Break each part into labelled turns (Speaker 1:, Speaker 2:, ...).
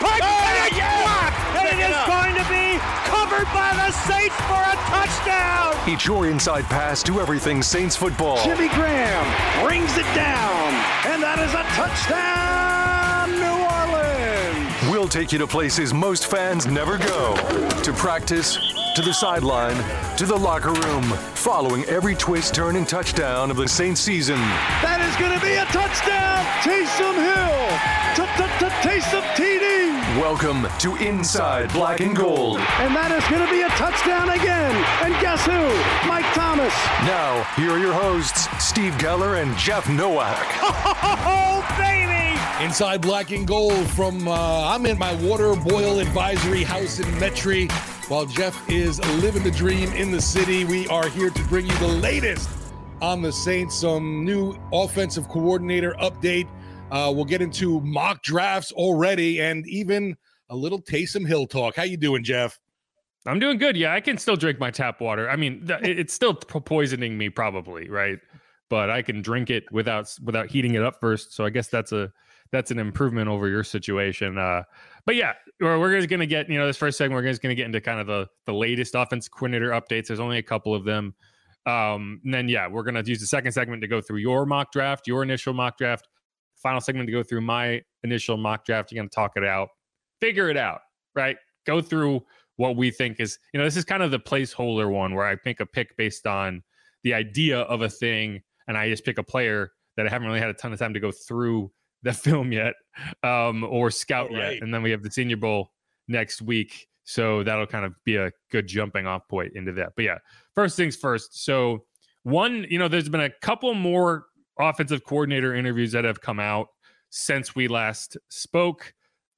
Speaker 1: put, oh, and it's yes! blocked, and it is up. going to be covered by the Saints for a touchdown.
Speaker 2: Each your inside pass to everything Saints football.
Speaker 3: Jimmy Graham brings it down, and that is a touchdown, New Orleans.
Speaker 2: We'll take you to places most fans never go. To practice, to the sideline, to the locker room, following every twist, turn, and touchdown of the Saints season.
Speaker 3: That is going to be a touchdown, Taysom Hill. Taysom TD.
Speaker 2: Welcome to Inside Black and Gold.
Speaker 3: And that is going to be a touchdown again. And guess who? Mike Thomas.
Speaker 2: Now, here are your hosts, Steve Geller and Jeff Nowak.
Speaker 1: Oh, baby!
Speaker 4: Inside Black and Gold from, uh, I'm in my water boil advisory house in Metairie. While Jeff is living the dream in the city, we are here to bring you the latest on the Saints. Some new offensive coordinator update. Uh, we'll get into mock drafts already, and even a little Taysom Hill talk. How you doing, Jeff?
Speaker 5: I'm doing good. Yeah, I can still drink my tap water. I mean, th- it's still poisoning me, probably, right? But I can drink it without without heating it up first. So I guess that's a that's an improvement over your situation. Uh, but yeah, we're, we're just gonna get you know this first segment. We're just gonna get into kind of the the latest offense coordinator updates. There's only a couple of them. Um, and then yeah, we're gonna use the second segment to go through your mock draft, your initial mock draft. Final segment to go through my initial mock draft. You're gonna talk it out, figure it out, right? Go through what we think is you know this is kind of the placeholder one where I pick a pick based on the idea of a thing, and I just pick a player that I haven't really had a ton of time to go through the film yet um, or scout right. yet. And then we have the Senior Bowl next week. So that'll kind of be a good jumping off point into that. But yeah, first things first. So, one, you know, there's been a couple more offensive coordinator interviews that have come out since we last spoke.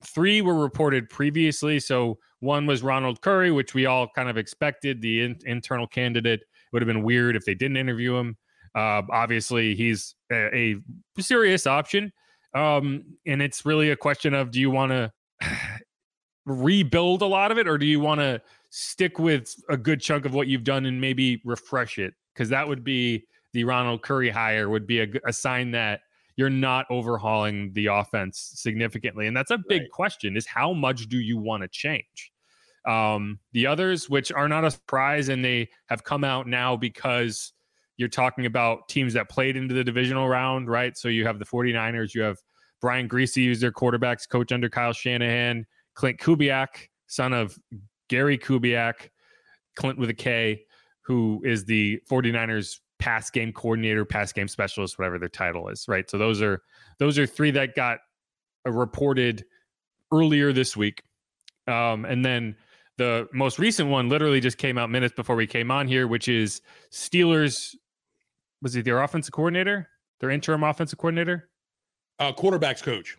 Speaker 5: Three were reported previously. So, one was Ronald Curry, which we all kind of expected, the in- internal candidate. It would have been weird if they didn't interview him. Uh, obviously, he's a, a serious option. Um, and it's really a question of do you want to rebuild a lot of it or do you want to stick with a good chunk of what you've done and maybe refresh it? Because that would be the Ronald Curry hire would be a, a, sign that you're not overhauling the offense significantly. And that's a big right. question is how much do you want to change? Um, the others, which are not a surprise and they have come out now because you're talking about teams that played into the divisional round, right? So you have the 49ers, you have Brian Griese, who's their quarterbacks coach under Kyle Shanahan, Klint Kubiak, son of Gary Kubiak, Klint with a K, who is the 49ers pass game coordinator, pass game specialist, whatever their title is, right? So those are those are three that got uh, reported earlier this week. Um, and then the most recent one literally just came out minutes before we came on here, which is Steelers. Was he their offensive coordinator? Their interim offensive coordinator?
Speaker 4: uh, quarterbacks coach.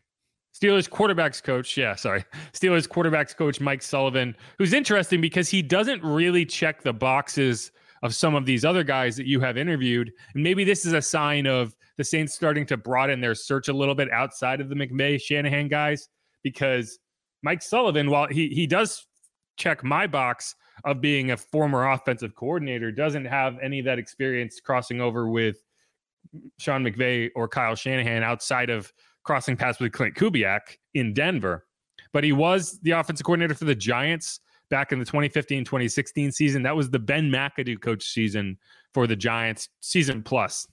Speaker 5: Steelers quarterbacks coach. Yeah, sorry. Steelers quarterbacks coach Mike Sullivan, who's interesting because he doesn't really check the boxes of some of these other guys that you have interviewed. And maybe this is a sign of the Saints starting to broaden their search a little bit outside of the McVay Shanahan guys because Mike Sullivan, while he he does check my box of being a former offensive coordinator, doesn't have any of that experience crossing over with Sean McVay or Kyle Shanahan outside of crossing paths with Klint Kubiak in Denver. But he was the offensive coordinator for the Giants back in the 2015 2016 season. That was the Ben McAdoo coach season for the Giants, season plus,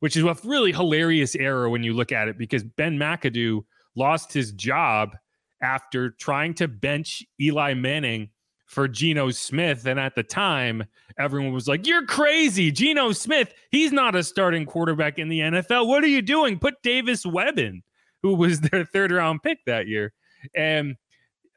Speaker 5: which is a really hilarious error when you look at it because Ben McAdoo lost his job after trying to bench Eli Manning for Geno Smith. And at the time, everyone was like, You're crazy. Geno Smith, he's not a starting quarterback in the NFL. What are you doing? Put Davis Webb in, who was their third round pick that year. And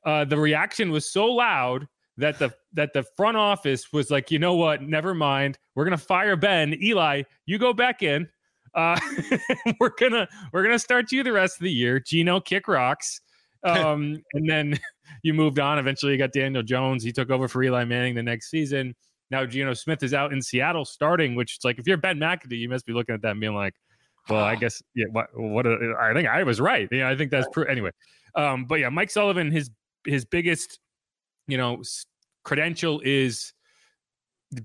Speaker 5: uh, the reaction was so loud that the that the front office was like, you know what? Never mind. We're gonna fire Ben. Eli, you go back in. Uh, we're gonna we're gonna start you the rest of the year. Geno kick rocks. Um, and then you moved on. Eventually, you got Daniel Jones. He took over for Eli Manning the next season. Now Geno Smith is out in Seattle starting, which is like if you're Ben McAdoo, you must be looking at that and being like, "Well, I guess yeah, what, what I think I was right." Yeah, I think that's true. Anyway, um, but yeah, Mike Sullivan, his his biggest, you know, credential is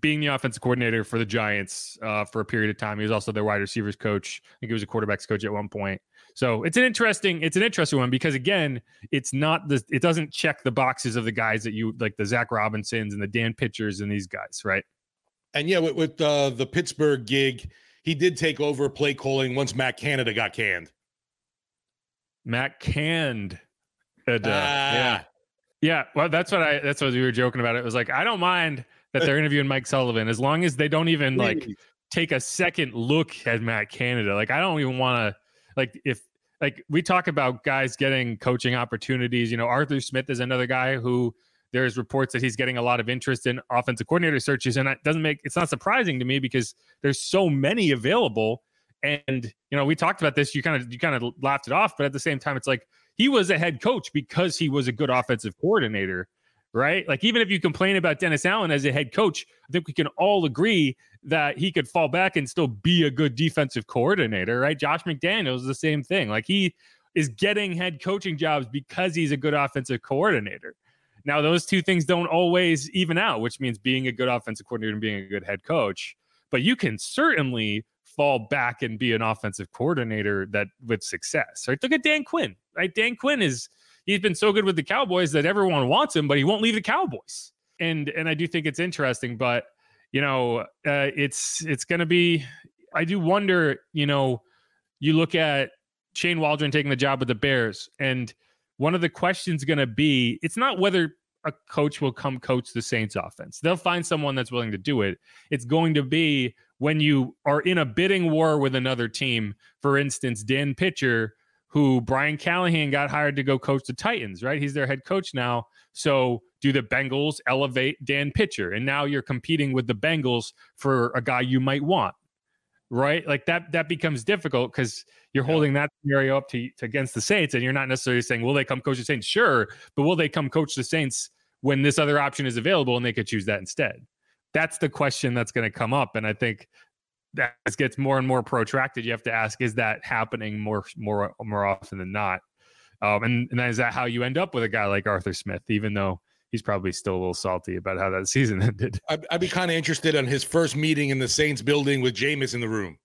Speaker 5: being the offensive coordinator for the Giants uh, for a period of time. He was also their wide receivers coach. I think he was a quarterbacks coach at one point. So it's an interesting, it's an interesting one because again, it's not the, it doesn't check the boxes of the guys that you like the Zach Robinsons and the Dan Pitchers and these guys, right?
Speaker 4: And yeah, with, with uh, the Pittsburgh gig, he did take over play calling once Matt Canada got canned.
Speaker 5: Matt canned. Uh,
Speaker 4: ah.
Speaker 5: Yeah, yeah. Well, that's what I. That's what we were joking about. It was like I don't mind that they're interviewing Mike Sullivan as long as they don't even like take a second look at Matt Canada. Like I don't even want to like if like we talk about guys getting coaching opportunities. You know, Arthur Smith is another guy who there's reports that he's getting a lot of interest in offensive coordinator searches, and that doesn't make it's not surprising to me because there's so many available. And you know, we talked about this. You kind of you kind of laughed it off, but at the same time, it's like he was a head coach because he was a good offensive coordinator, right? Like even if you complain about Dennis Allen as a head coach, I think we can all agree that he could fall back and still be a good defensive coordinator, right? Josh McDaniels is the same thing. Like he is getting head coaching jobs because he's a good offensive coordinator. Now, those two things don't always even out, which means being a good offensive coordinator and being a good head coach. But you can certainly fall back and be an offensive coordinator that with success. Right? Look at Dan Quinn. Right? Dan Quinn is he's been so good with the Cowboys that everyone wants him, but he won't leave the Cowboys. And and I do think it's interesting, but you know, uh, it's it's going to be. I do wonder. You know, you look at Shane Waldron taking the job with the Bears, and one of the questions going to be it's not whether a coach will come coach the Saints offense. They'll find someone that's willing to do it. It's going to be when you are in a bidding war with another team. For instance, Dan Pitcher, who Brian Callahan got hired to go coach the Titans, right? He's their head coach now. So do the Bengals elevate Dan Pitcher? And now you're competing with the Bengals for a guy you might want right? Like that that becomes difficult because you're yeah. holding that scenario up to, to, against the Saints, and you're not necessarily saying, "Will they come coach the Saints?" Sure, but will they come coach the Saints when this other option is available and they could choose that instead? That's the question that's going to come up, and I think that gets more and more protracted. You have to ask: Is that happening more more more often than not? Um, and, and is that how you end up with a guy like Arthur Smith, even though he's probably still a little salty about how that season ended.
Speaker 4: I'd, I'd be kind of interested on his first meeting in the Saints building with Jameis in the room.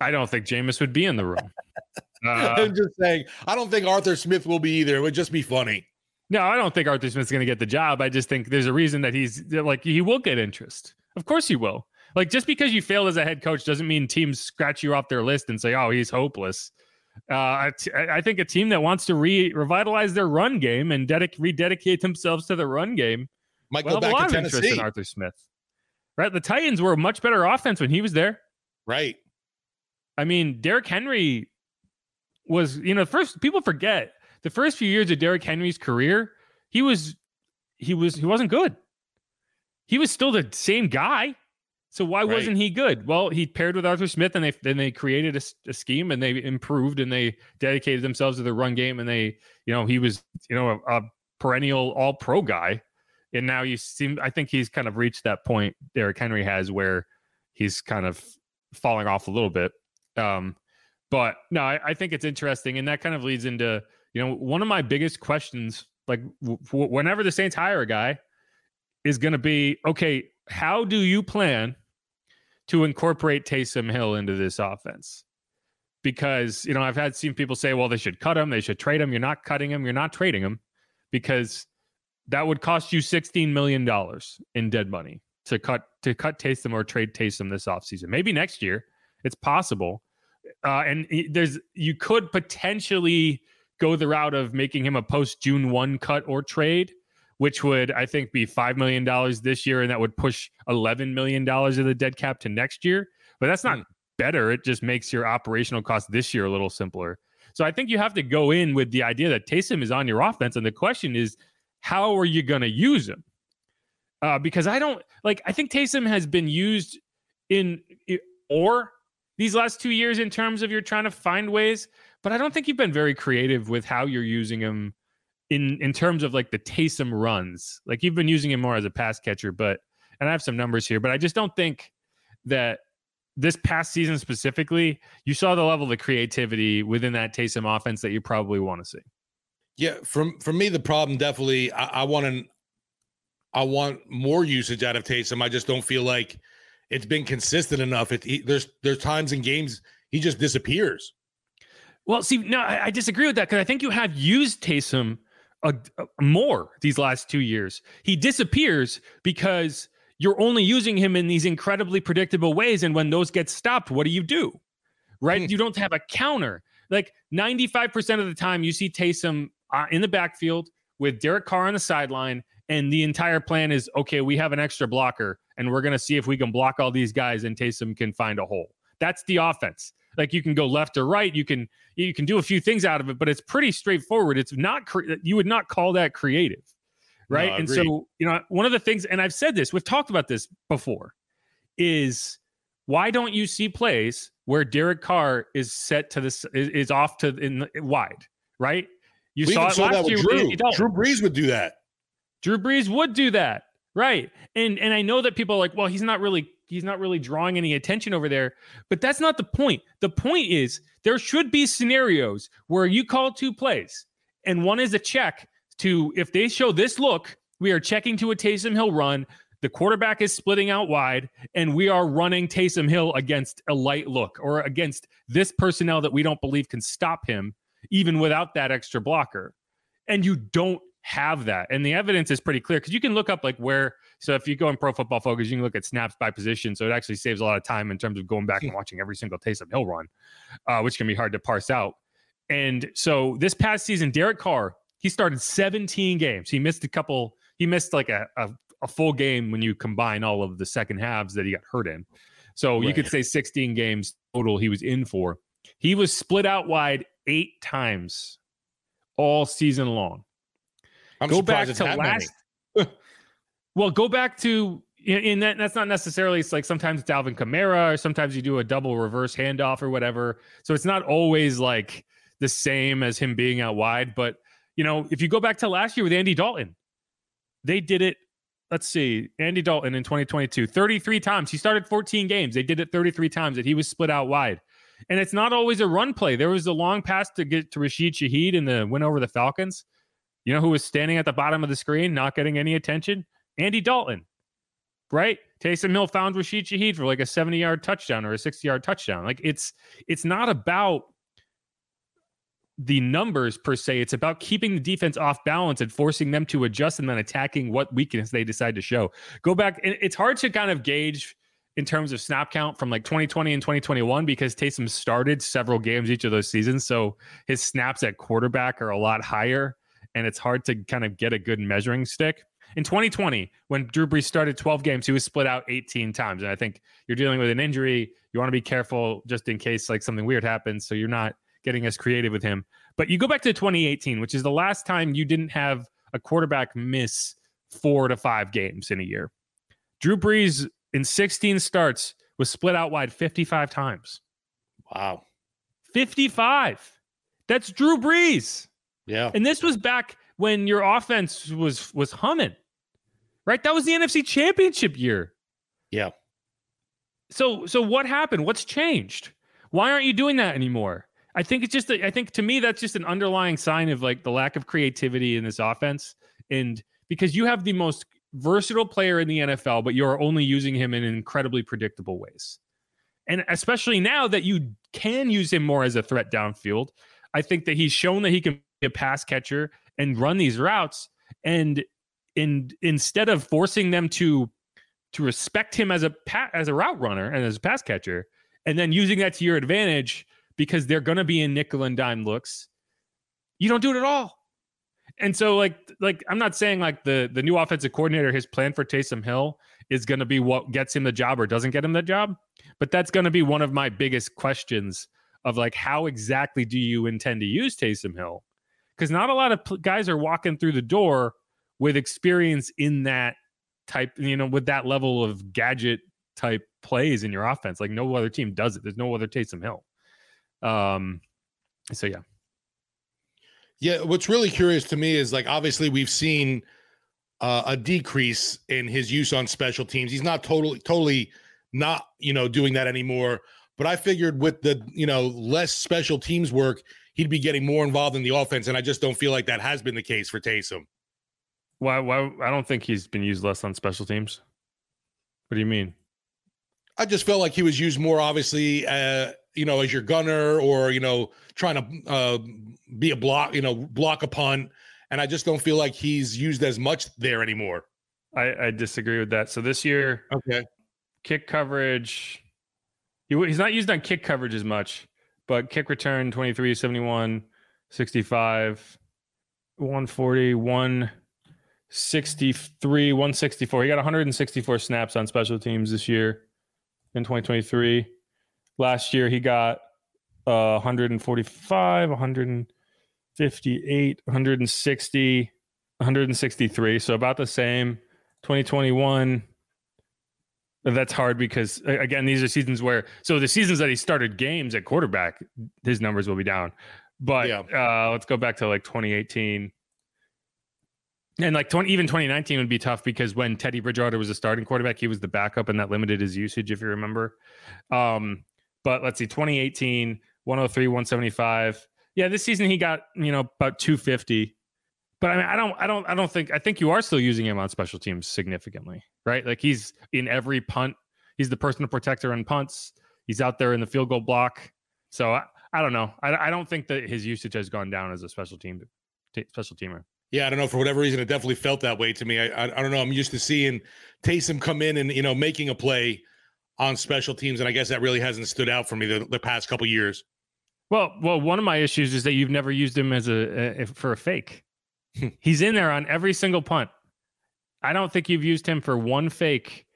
Speaker 5: I don't think Jameis would be in the room.
Speaker 4: Uh, I'm just saying, I don't think Arthur Smith will be either. It would just be funny.
Speaker 5: No, I don't think Arthur Smith's going to get the job. I just think there's a reason that he's like he will get interest. Of course he will. Like just because you failed as a head coach doesn't mean teams scratch you off their list and say, "Oh, he's hopeless." Uh, I think a team that wants to re- revitalize their run game and dedic- rededicate themselves to the run game
Speaker 4: might go back a lot to Tennessee. interest in
Speaker 5: Arthur Smith. Right, the Titans were a much better offense when he was there.
Speaker 4: Right.
Speaker 5: I mean, Derrick Henry was, you know, first people forget the first few years of Derrick Henry's career, he was he was he wasn't good. He was still the same guy. So why right. wasn't he good? Well, he paired with Arthur Smith, and they then they created a, a, scheme, and they improved, and they dedicated themselves to the run game, and they, you know, he was, you know, a, a perennial All Pro guy, and now you seem, I think he's kind of reached that point. Derrick Henry has where he's kind of falling off a little bit. Um, but no, I, I think it's interesting, and that kind of leads into, you know, one of my biggest questions, like w- whenever the Saints hire a guy, is going to be, okay, how do you plan? To incorporate Taysom Hill into this offense. Because, you know, I've had seen people say, well, they should cut him, they should trade him. You're not cutting him, you're not trading him because that would cost you $16 million in dead money to cut to cut Taysom or trade Taysom this offseason. Maybe next year. It's possible. Uh, and there's you could potentially go the route of making him a post June 1 cut or trade which would I think be five million dollars this year, and that would push eleven million dollars of the dead cap to next year. But that's not mm. better. It just makes your operational cost this year a little simpler. So I think you have to go in with the idea that Taysom is on your offense, and the question is, how are you going to use him? Uh, because I don't like. I think Taysom has been used in or these last two years in terms of you're trying to find ways, but I don't think you've been very creative with how you're using him in in terms of like the Taysom runs. Like you've been using him more as a pass catcher, but and I have some numbers here, but I just don't think that this past season specifically, you saw the level of creativity within that Taysom offense that you probably want to see.
Speaker 4: Yeah, from for me, the problem definitely I, I want an I want more usage out of Taysom. I just don't feel like it's been consistent enough. It he, there's there's times in games he just disappears.
Speaker 5: Well, see, no, I, I disagree with that because I think you have used Taysom a, a, more these last two years. He disappears because you're only using him in these incredibly predictable ways. And when those get stopped, what do you do? Right? Hmm. you don't have a counter. Like 95% of the time, you see Taysom uh, in the backfield with Derek Carr on the sideline. And the entire plan is okay, we have an extra blocker, and we're going to see if we can block all these guys, and Taysom can find a hole. That's the offense. Like you can go left or right, you can you can do a few things out of it, but it's pretty straightforward. It's not cre- you would not call that creative right? No, and so, you know, one of the things, and I've said this, we've talked about this before, is why don't you see plays where Derek Carr is set to this is, is off to in the, wide, right? You
Speaker 4: we
Speaker 5: saw it last year.
Speaker 4: Drew. Drew Brees would do that.
Speaker 5: Drew Brees would do that, right? And and I know that people are like, well, he's not really he's not really drawing any attention over there, but that's not the point. The point is there should be scenarios where you call two plays, and one is a check to if they show this look, we are checking to a Taysom Hill run. The quarterback is splitting out wide, and we are running Taysom Hill against a light look or against this personnel that we don't believe can stop him, even without that extra blocker. And you don't have that. And the evidence is pretty clear because you can look up like where. So if you go in Pro Football Focus, you can look at snaps by position. So it actually saves a lot of time in terms of going back and watching every single Taysom Hill run, uh, which can be hard to parse out. And so this past season, Derek Carr he started 17 games. He missed a couple. He missed like a, a, a full game when you combine all of the second halves that he got hurt in. So right. you could say 16 games total he was in for. He was split out wide eight times all season long.
Speaker 4: I'm go back to last.
Speaker 5: well, go back to in that. That's not necessarily. It's like sometimes it's Alvin Kamara, or sometimes you do a double reverse handoff or whatever. So it's not always like the same as him being out wide. But you know, if you go back to last year with Andy Dalton, they did it. Let's see, Andy Dalton in 2022, 33 times. He started 14 games. They did it 33 times that he was split out wide. And it's not always a run play. There was a long pass to get to Rashid Shaheed in the win over the Falcons. You know who was standing at the bottom of the screen, not getting any attention? Andy Dalton, right? Taysom Hill found Rashid Shaheed for like a 70 yard touchdown or a 60 yard touchdown. Like it's it's not about the numbers per se. It's about keeping the defense off balance and forcing them to adjust and then attacking what weakness they decide to show. Go back. It's hard to kind of gauge in terms of snap count from like 2020 and 2021 because Taysom started several games each of those seasons. So his snaps at quarterback are a lot higher and it's hard to kind of get a good measuring stick. In 2020, when Drew Brees started 12 games, he was split out 18 times. And I think you're dealing with an injury. You want to be careful just in case like something weird happens. So you're not getting as creative with him. But you go back to 2018, which is the last time you didn't have a quarterback miss four to five games in a year. Drew Brees in 16 starts was split out wide 55 times.
Speaker 4: Wow.
Speaker 5: 55. That's Drew Brees.
Speaker 4: Yeah.
Speaker 5: And this was back when your offense was was humming. Right? That was the NFC Championship year.
Speaker 4: Yeah.
Speaker 5: So so what happened? What's changed? Why aren't you doing that anymore? I think it's just, a, I think to me, that's just an underlying sign of like the lack of creativity in this offense. And because you have the most versatile player in the NFL, but you're only using him in incredibly predictable ways. And especially now that you can use him more as a threat downfield, I think that he's shown that he can a pass catcher and run these routes. And in instead of forcing them to to respect him as a pa- as a route runner and as a pass catcher, and then using that to your advantage, because they're going to be in nickel and dime looks. You don't do it at all. And so like like I'm not saying like the the new offensive coordinator his plan for Taysom Hill is going to be what gets him the job or doesn't get him the job, but that's going to be one of my biggest questions of like how exactly do you intend to use Taysom Hill? Cuz not a lot of guys are walking through the door with experience in that type, you know, with that level of gadget type plays in your offense. Like no other team does it. There's no other Taysom Hill. Um, so yeah.
Speaker 4: Yeah, what's really curious to me is like obviously we've seen uh, a decrease in his use on special teams. He's not totally totally not, you know, doing that anymore, but I figured with the, you know, less special teams work, he'd be getting more involved in the offense and I just don't feel like that has been the case for Taysom.
Speaker 5: Why why I don't think he's been used less on special teams. What do you mean?
Speaker 4: I just felt like he was used more obviously uh you know, as your gunner or you know, trying to uh, be a block, you know, block a punt. And I just don't feel like he's used as much there anymore.
Speaker 5: I, I disagree with that. So this year,
Speaker 4: okay,
Speaker 5: kick coverage. He, he's not used on kick coverage as much, but kick return 23, 71, 65, 140, 163, 164. He got 164 snaps on special teams this year in 2023. Last year, he got uh, 145, 158, 160, 163. So about the same. 2021 that's hard because again these are seasons where so the seasons that he started games at quarterback his numbers will be down but yeah. uh, let's go back to like 2018 and like 20, even 2019 would be tough because when Teddy Bridgewater was a starting quarterback, he was the backup and that limited his usage, if you remember. Um, but let's see, 2018, 103, 175. Yeah, this season he got, you know, about 250. But I mean, I don't, I don't, I don't think. I think you are still using him on special teams significantly, right? Like he's in every punt. He's the personal protector on punts. He's out there in the field goal block. So I, I don't know. I, I don't think that his usage has gone down as a special team, t- special teamer.
Speaker 4: Yeah, I don't know. For whatever reason, it definitely felt that way to me. I, I, I don't know. I'm used to seeing Taysom come in and you know making a play on special teams, and I guess that really hasn't stood out for me the, the past couple years.
Speaker 5: Well, well, one of my issues is that you've never used him as a, a for a fake. He's in there on every single punt. I don't think you've used him for one fake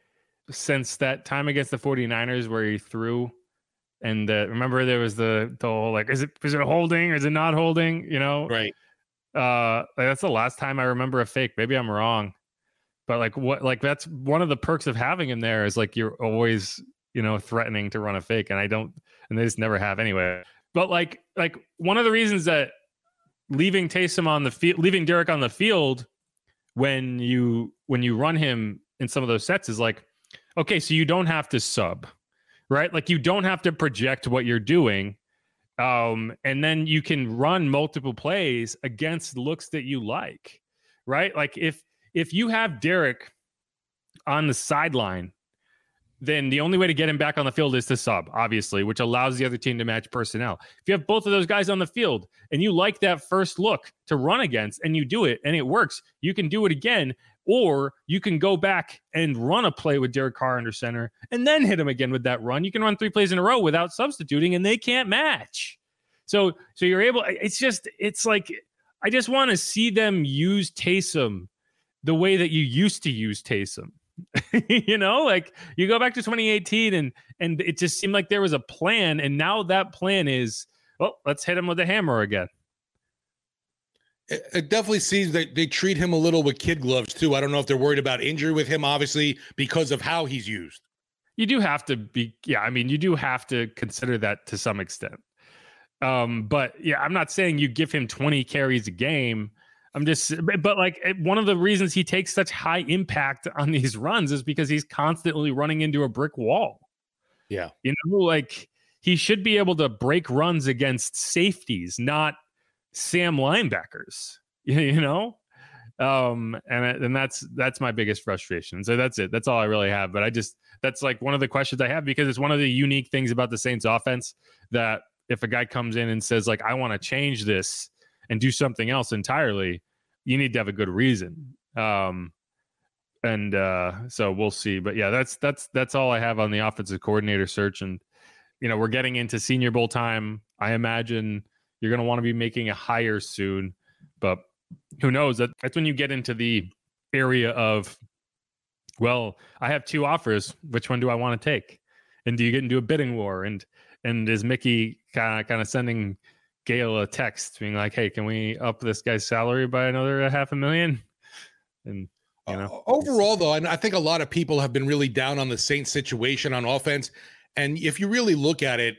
Speaker 5: since that time against the 49ers where he threw and uh, remember there was the the whole like is it is it holding? Or is it not holding? You know?
Speaker 4: Right.
Speaker 5: Uh like that's the last time i remember a fake. Maybe i'm wrong. But like what like that's one of the perks of having him there is like you're always you know threatening to run a fake and i don't and they just never have anyway. But like like one of the reasons that leaving Taysom on the field, leaving Derek on the field when you when you run him in some of those sets is like, okay, so you don't have to sub, right? Like you don't have to project what you're doing. Um, and then you can run multiple plays against looks that you like, right? Like if if you have Derek on the sideline then the only way to get him back on the field is to sub, obviously, which allows the other team to match personnel. If you have both of those guys on the field and you like that first look to run against and you do it and it works, you can do it again. Or you can go back and run a play with Derek Carr under center and then hit him again with that run. You can run three plays in a row without substituting and they can't match. So, so you're able, it's just, it's like, I just want to see them use Taysom the way that you used to use Taysom you know, like you go back to 2018 and and it just seemed like there was a plan, and now that plan is, well, let's hit him with a hammer again.
Speaker 4: It, it definitely seems that they treat him a little with kid gloves too. I don't know if they're worried about injury with him, obviously, because of how he's used.
Speaker 5: You do have to be, yeah. I mean, you do have to consider that to some extent. Um, but yeah, I'm not saying you give him 20 carries a game I'm just, but like eh, one of the reasons he takes such high impact on these runs is because he's constantly running into a brick wall.
Speaker 4: Yeah.
Speaker 5: You know, like he should be able to break runs against safeties, not Sam linebackers, you know? Um, and, and that's, that's my biggest frustration. So that's it. That's all I really have. But I just, that's like one of the questions I have because it's one of the unique things about the Saints offense that if a guy comes in and says, like, I want to change this, and do something else entirely, you need to have a good reason. Um, and uh, so we'll see. But yeah, that's that's that's all I have on the offensive coordinator search. And you know, we're getting into Senior Bowl time. I imagine you're going to want to be making a hire soon, but who knows? That that's when you get into the area of, well, I have two offers. Which one do I want to take? And do you get into a bidding war? And and is Mickey kind of kind of sending Gayle a text being like, "Hey, can we up this guy's salary by another half a million? And you know,
Speaker 4: uh, overall, though, I think a lot of people have been really down on the Saints situation on offense. And if you really look at it,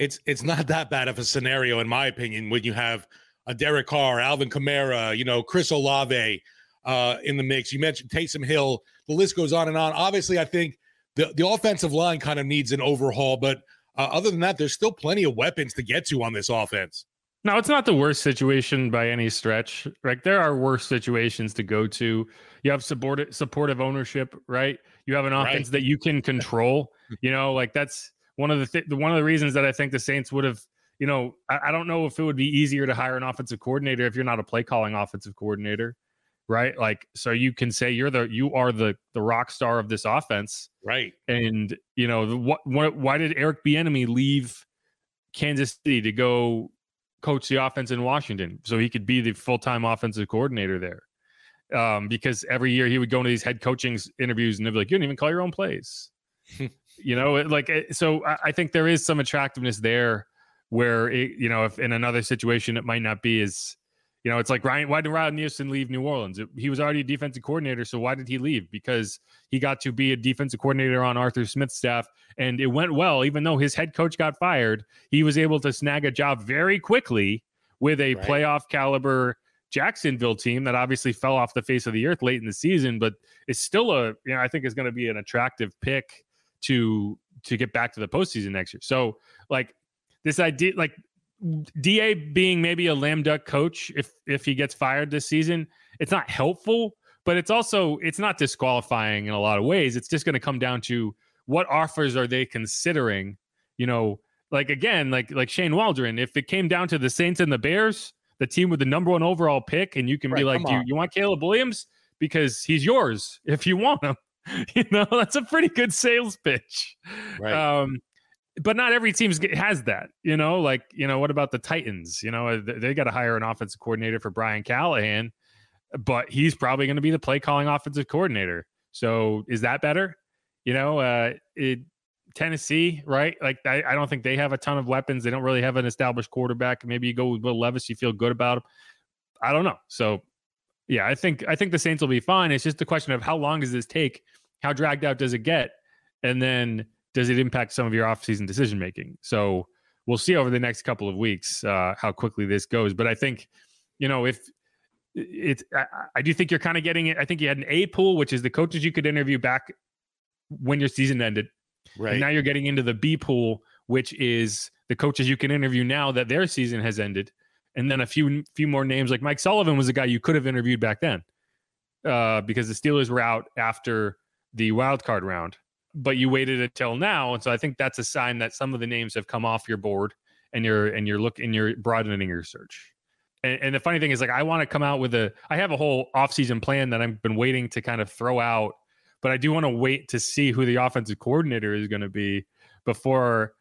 Speaker 4: it's it's not that bad of a scenario, in my opinion, when you have a Derek Carr, Alvin Kamara, you know, Chris Olave uh, in the mix. You mentioned Taysom Hill. The list goes on and on. Obviously, I think the the offensive line kind of needs an overhaul, but uh, other than that, there's still plenty of weapons to get to on this offense.
Speaker 5: No, it's not the worst situation by any stretch. Like there are worse situations to go to. You have supportive supportive ownership, right? You have an offense right. that you can control. You know, like that's one of the th- one of the reasons that I think the Saints would have, you know, I, I don't know if it would be easier to hire an offensive coordinator if you're not a play calling offensive coordinator, right? Like, so you can say you're the you are the the rock star of this offense,
Speaker 4: right?
Speaker 5: And you know what? What? Why did Eric Bieniemy leave Kansas City to go coach the offense in Washington so he could be the full time offensive coordinator there? Um, because every year he would go into these head coaching interviews and they'd be like, "You don't even call your own plays." you know, like so. I think there is some attractiveness there where it, you know, if in another situation it might not be as you know, it's like Ryan. Why did Ryan Nielsen leave New Orleans? He was already a defensive coordinator, so why did he leave? Because he got to be a defensive coordinator on Arthur Smith's staff, and it went well. Even though his head coach got fired, he was able to snag a job very quickly with a right. playoff caliber Jacksonville team that obviously fell off the face of the earth late in the season, but it's still a you know I think is going to be an attractive pick to to get back to the postseason next year. So like this idea, like Da being maybe a lame duck coach if if he gets fired this season, it's not helpful, but it's also it's not disqualifying in a lot of ways. It's just going to come down to what offers are they considering? You know, like again, like like Shane Waldron, if it came down to the Saints and the Bears, the team with the number one overall pick, and you can right, be like, do you, you want Caleb Williams? Because he's yours if you want him. you know, that's a pretty good sales pitch. Right. Um, but not every team has that. You know, like you know, what about the Titans? You know, they, they got to hire an offensive coordinator for Brian Callahan, but he's probably going to be the play calling offensive coordinator. So is that better? You know, uh, it, Tennessee, right? Like I, I, don't think they have a ton of weapons. They don't really have an established quarterback. Maybe you go with Will Levis, you feel good about him. I don't know. So yeah, I think I think the Saints will be fine. It's just a question of how long does this take? How dragged out does it get? And then does it impact some of your offseason decision making? So we'll see over the next couple of weeks uh, how quickly this goes. But I think, you know, if it's, I, I do think you're kind of getting it. I think you had an A pool, which is the coaches you could interview back when your season ended. Right. And now you're getting into the B pool, which is the coaches you can interview now that their season has ended. And then a few few more names like Mike Sullivan was a guy you could have interviewed back then. Uh, because the Steelers were out after the wild card round but you waited until now, and so I think that's a sign that some of the names have come off your board, and you're and you're looking you're broadening your search. And, and the funny thing is, like, I want to come out with a I have a whole offseason plan that I've been waiting to kind of throw out, but I do want to wait to see who the offensive coordinator is going to be before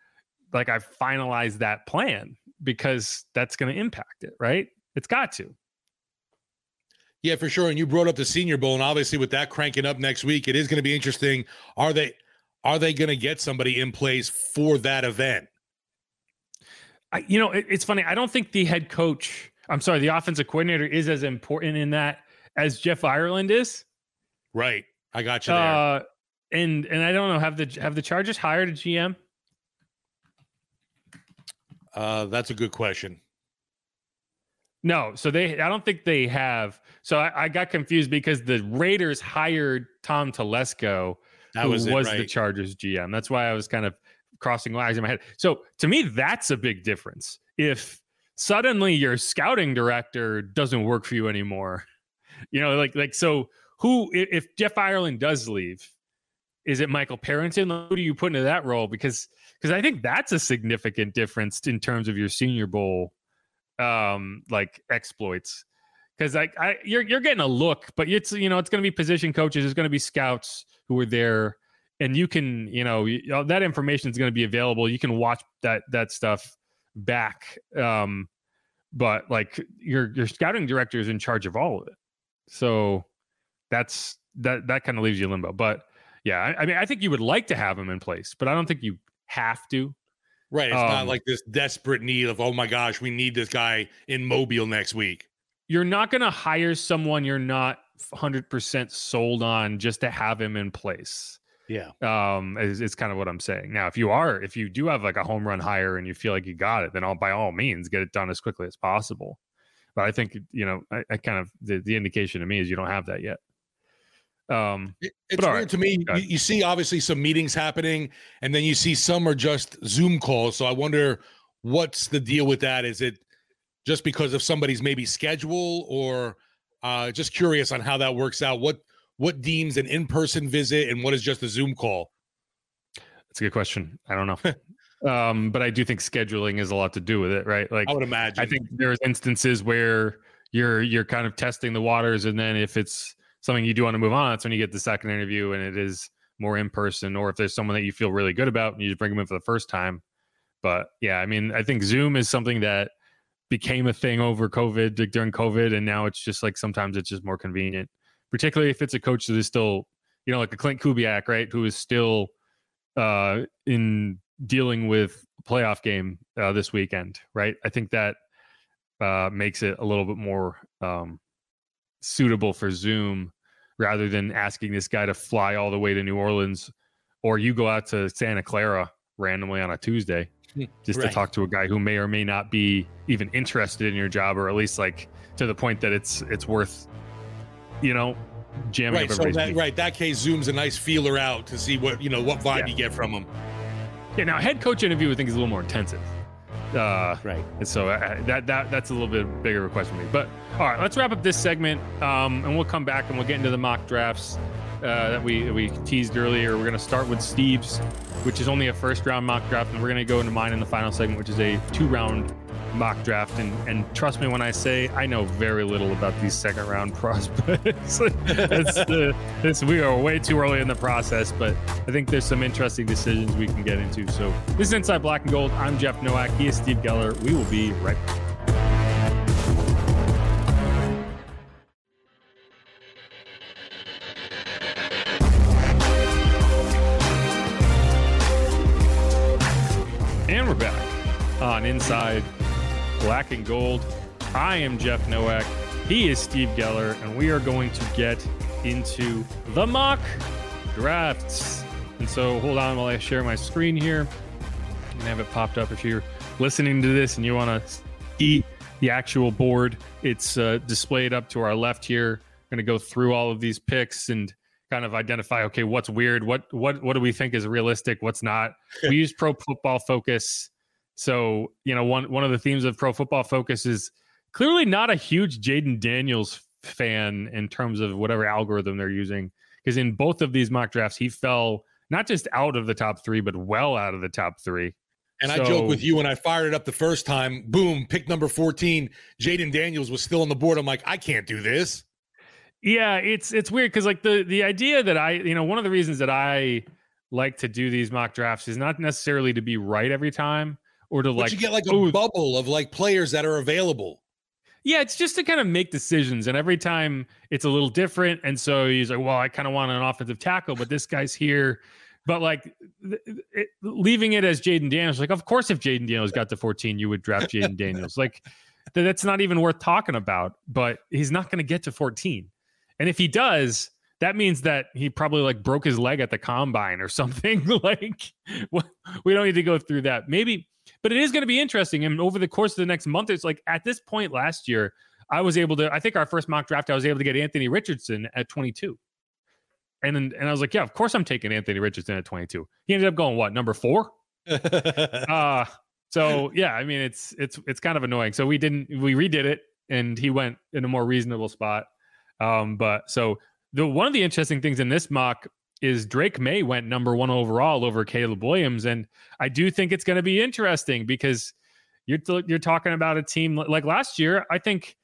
Speaker 5: like I finalize that plan because that's going to impact it, right? It's got to.
Speaker 4: Yeah, for sure. And you brought up the Senior Bowl, and obviously with that cranking up next week, it is going to be interesting. Are they are they going to get somebody in place for that event?
Speaker 5: I, you know, it, it's funny. I don't think the head coach, I'm sorry, the offensive coordinator is as important in that as Jeff Ireland is.
Speaker 4: Right. I got you there.
Speaker 5: Uh, and and I don't know have the have the Chargers hired a GM?
Speaker 4: Uh, that's a good question.
Speaker 5: No, so they I don't think they have. So I, I got confused because the Raiders hired Tom Telesco that who was, it, right. the Chargers GM. That's why I was kind of crossing lines in my head. So to me, that's a big difference. If suddenly your scouting director doesn't work for you anymore, you know, like like so who if Jeff Ireland does leave, is it Michael Parenton? Who do you put into that role? Because because I think that's a significant difference in terms of your Senior Bowl um like exploits because like I you're you're getting a look, but it's you know it's going to be position coaches, it's going to be scouts who are there, and you can you know that information is going to be available. You can watch that that stuff back, um, but like your your scouting director is in charge of all of it, so that's that that kind of leaves you limbo. But yeah, I, I mean I think you would like to have him in place, but I don't think you have to.
Speaker 4: Right. It's um, not like this desperate need of, oh my gosh, we need this guy in Mobile next week
Speaker 5: you're not going to hire someone you're not 100% sold on just to have him in place.
Speaker 4: Yeah.
Speaker 5: Um, is, is kind of what I'm saying. Now, if you are, if you do have like a home run hire and you feel like you got it, then all by all means get it done as quickly as possible. But I think, you know, I, I kind of, the, the indication to me is you don't have that yet. Um,
Speaker 4: it, it's weird right. to me. You, you, see, obviously, some meetings happening, and then you see some are just Zoom calls. So I wonder what's the deal with that. Is it just because of somebody's maybe schedule or uh, just curious on how that works out. What what deems an in-person visit and what is just a Zoom call?
Speaker 5: That's a good question. I don't know. um, but I do think scheduling is a lot to do with it, right? Like
Speaker 4: I would imagine.
Speaker 5: I think there's instances where you're you're kind of testing the waters, and then if it's something you do want to move on, that's when you get the second interview, and it is more in person. Or if there's someone that you feel really good about, and you just bring them in for the first time. But yeah, I mean, I think Zoom is something that became a thing over COVID like during COVID, and now it's just like sometimes it's just more convenient, particularly if it's a coach that is still, you know, like a Klint Kubiak, right, who is still uh, in dealing with playoff game uh, this weekend, right? I think that uh, makes it a little bit more um, suitable for Zoom rather than asking this guy to fly all the way to New Orleans or you go out to Santa Clara randomly on a Tuesday just
Speaker 4: Right.
Speaker 5: to talk to a guy who may or may not be even interested in your job or at least like to the point that it's it's worth you know jamming
Speaker 4: right.
Speaker 5: up
Speaker 4: So that right that case zooms a nice feeler out to see what you know what vibe
Speaker 5: Yeah.
Speaker 4: you get from him.
Speaker 5: Yeah, now head coach interview I think is a little more intensive. Uh,
Speaker 4: Right.
Speaker 5: and so uh, that that that's a little bit bigger of a question for me. But all right, let's wrap up this segment, um, and we'll come back and we'll get into the mock drafts uh, that we we teased earlier. We're gonna start with Steve's, which is only a first round mock draft, and we're gonna go into mine in the final segment, which is a two round mock draft. And and trust me when I say I know very little about these second round prospects. it's, uh, it's, we are way too early in the process, but I think there's some interesting decisions we can get into. So this is Inside Black and Gold. I'm Jeff Nowak. He is Steve Geller. We will be right back. On Inside Black and Gold. I am Jeff Nowak. He is Steve Geller, and we are going to get into the mock drafts. And so hold on while I share my screen here. and have it popped up if you're listening to this and you want to see the actual board. It's uh, displayed up to our left here. I'm Going to go through all of these picks and kind of identify okay what's weird what what what do we think is realistic what's not we use pro football focus so you know one one of the themes of pro football focus is clearly not a huge Jayden Daniels fan in terms of whatever algorithm they're using because in both of these mock drafts he fell not just out of the top 3 but well out of the top 3
Speaker 4: And I
Speaker 5: So-
Speaker 4: joke with you when I fired it up the first time. Boom, pick number fourteen. Jayden Daniels was still on the board. I'm like, I can't do this.
Speaker 5: Yeah, it's it's weird because like the the idea that I you know one of the reasons that I like to do these mock drafts is not necessarily to be right every time or to
Speaker 4: But
Speaker 5: like
Speaker 4: you get like a
Speaker 5: "Ooh,
Speaker 4: bubble of like players that are available.
Speaker 5: yeah it's just to kind of make decisions and every time it's a little different and so he's like well I kind of want an offensive tackle but this guy's here but like it, leaving it as Jayden Daniels like of course if Jayden Daniels got to 14 you would draft Jayden Daniels like that's not even worth talking about but he's not going to get to 14 and if he does, that means that he probably like broke his leg at the combine or something. like we don't need to go through that. Maybe, but it is going to be interesting. And over the course of the next month, it's like at this point last year, I was able to. I think our first mock draft, I was able to get Anthony Richardson at 22. And then, and I was like, yeah, of course I'm taking Anthony Richardson at 22. He ended up going what number four? uh so yeah i mean it's it's it's kind of annoying so we didn't we redid it and he went in a more reasonable spot um but so the one of the interesting things in this mock is Drake Maye went number one overall over Caleb Williams, and I do think it's going to be interesting because you're t- you're talking about a team like last year. I think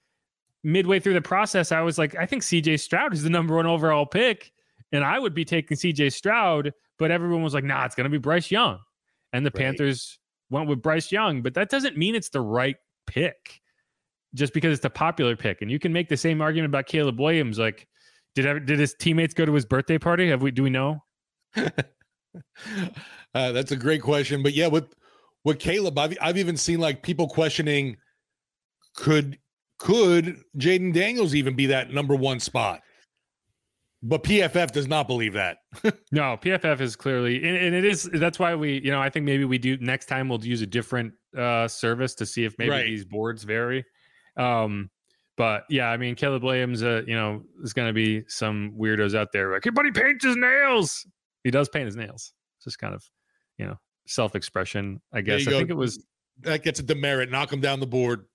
Speaker 5: midway through the process, I was like, I think C.J. Stroud is the number one overall pick, and I would be taking C.J. Stroud, but everyone was like, Nah, it's going to be Bryce Young, and the
Speaker 4: Right.
Speaker 5: Panthers went with Bryce Young, but that doesn't mean it's the right pick just because it's a popular pick. And you can make the same argument about Caleb Williams. Like, did ever, did his teammates go to his birthday party? Have we do we know?
Speaker 4: uh, that's a great question. But yeah, with with Caleb, I've I've even seen like people questioning could could Jayden Daniels even be that number one spot? But PFF does not believe that.
Speaker 5: No, PFF is clearly, and, and it is. That's why we, you know, I think maybe we do next time we'll use a different uh service to see if maybe
Speaker 4: Right.
Speaker 5: these boards vary. Um, but yeah, I mean, Caleb Williams, uh, you know, there's going to be some weirdos out there like, everybody paints his nails. He does paint his nails. It's just kind of, you know, self expression, I guess. I
Speaker 4: go.
Speaker 5: think it was
Speaker 4: That gets a demerit. Knock him down the board.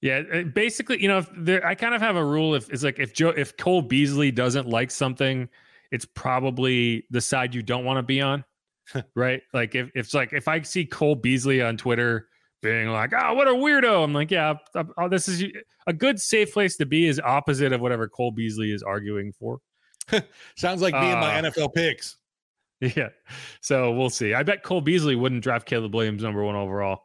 Speaker 5: Yeah, uh, basically, you know, if there, I kind of have a rule. If it's like if Joe, if Cole Beasley doesn't like something, it's probably the side you don't want to be on. right? Like if, if it's like if I see Cole Beasley on Twitter being like, "Oh, what a weirdo," I'm like, "Yeah, oh, this is a good safe place to be." Is opposite of whatever Cole Beasley is arguing for.
Speaker 4: Sounds like me uh, and my NFL picks.
Speaker 5: Yeah, so we'll see. I bet Cole Beasley wouldn't draft Caleb Williams number one overall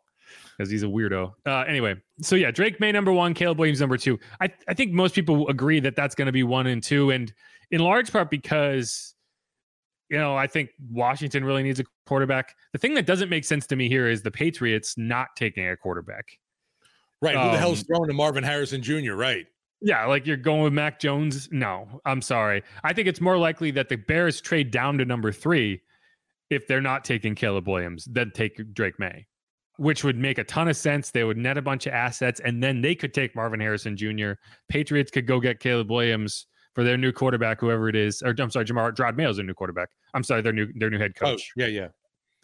Speaker 5: because he's a weirdo. Uh, anyway, so yeah, Drake Maye number one, Caleb Williams number two. I I think most people agree that that's going to be one and two, and in large part because you know, I think Washington really needs a quarterback. The thing that doesn't make sense to me here is the Patriots not taking a quarterback.
Speaker 4: Right. Who the hell's um, throwing to Marvin Harrison Jr., right?
Speaker 5: Yeah, like you're going with Mac Jones. No, I'm sorry. I think it's more likely that the Bears trade down to number three if they're not taking Caleb Williams than take Drake Maye, which would make a ton of sense. They would net a bunch of assets and then they could take Marvin Harrison Jr. Patriots could go get Caleb Williams for their new quarterback, whoever it is. Or I'm sorry, Jamar Jerod Mayo's their new quarterback. I'm sorry, their new their new head oh, coach.
Speaker 4: Oh, yeah, yeah.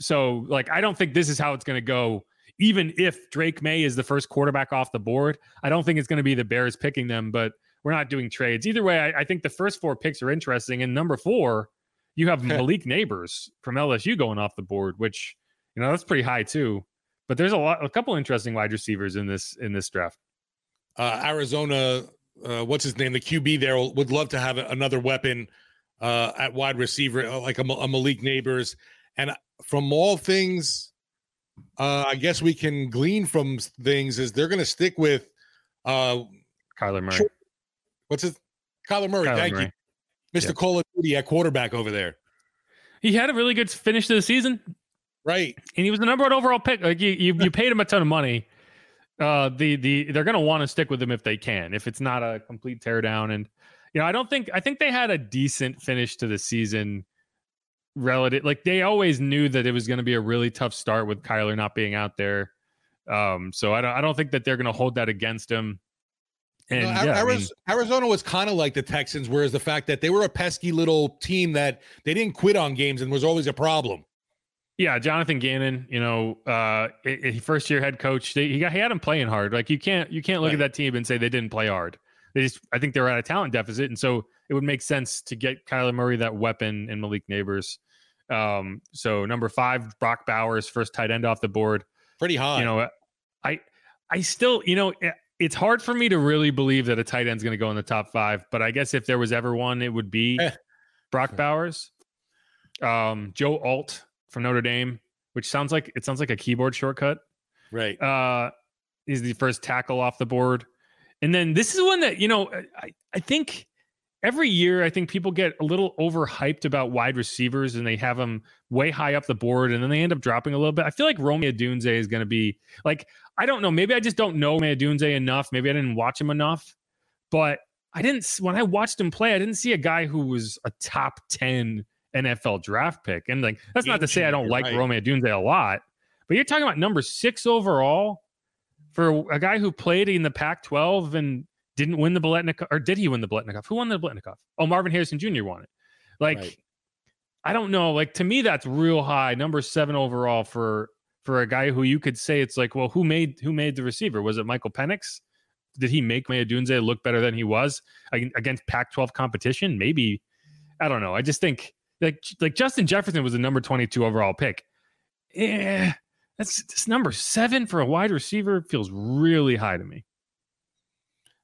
Speaker 5: So like, I don't think this is how it's going to go. Even if Drake Maye is the first quarterback off the board, I don't think it's going to be the Bears picking them. But we're not doing trades either way. I, I think the first four picks are interesting. And number four, you have Malik Nabers from LSU going off the board, which you know that's pretty high too. But there's a lot, a couple interesting wide receivers in this in this draft.
Speaker 4: Uh, Arizona uh, what's his name, the QB there would love to have another weapon uh, at wide receiver, uh, like a, a Malik Nabers. And from all things, uh, I guess we can glean from things is they're going to stick with uh,
Speaker 5: Kyler Murray.
Speaker 4: What's his Kyler Murray? Kyler thank Murray. you, Mr. Yep. Call of Duty at quarterback over there.
Speaker 5: He had a really good finish to the season,
Speaker 4: right?
Speaker 5: And he was the number one overall pick. Like you, you, you paid him a ton of money uh, the the they're going to want to stick with him if they can. If it's not a complete teardown, and you know, I don't think I think they had a decent finish to the season. Relative, like they always knew that it was going to be a really tough start with Kyler not being out there. Um, so I don't I don't think that they're going to hold that against him.
Speaker 4: And you know, yeah, Arizona, I mean, Arizona was kind of like the Texans, whereas the fact that they were a pesky little team that they didn't quit on games and was always a problem.
Speaker 5: Yeah, Jonathan Gannon, you know, uh, first year head coach, they, he got he had him playing hard. Like you can't you can't look right. at that team and say they didn't play hard. They just I think they were at a talent deficit, and so it would make sense to get Kyler Murray that weapon and Malik Nabers. Um, so number five, Brock Bowers, first tight end off the board,
Speaker 4: pretty high.
Speaker 5: You know, I I still you know it's hard for me to really believe that a tight end's going to go in the top five, but I guess if there was ever one, it would be eh. Brock Bowers. Um, Joe Alt from Notre Dame, which sounds like it sounds like a keyboard shortcut.
Speaker 4: Right.
Speaker 5: Uh, is the first tackle off the board. And then this is one that, you know, I, I think every year I think people get a little overhyped about wide receivers and they have them way high up the board and then they end up dropping a little bit. I feel like Romeo Odunze is going to be like, I don't know. Maybe I just don't know Odunze enough. Maybe I didn't watch him enough. But I didn't, when I watched him play, I didn't see a guy who was a top 10 NFL draft pick. And like that's not to say I don't like right. Rome Odunze a lot, but you're talking about number six overall for a guy who played in the Pac-12 and didn't win the Biletnikoff, or did he win the Biletnikoff? Who won the Biletnikoff? Oh, Marvin Harrison Jr. won it. Like, right. I don't know. Like to me, that's real high, number seven overall for for a guy who you could say it's like, well, who made who made the receiver? Was it Michael Penix? Did he make May Odunze look better than he was against Pac-12 competition? Maybe. I don't know. I just think like like Justin Jefferson was a number 22 overall pick. Yeah, that's, that's number seven for a wide receiver feels really high to me.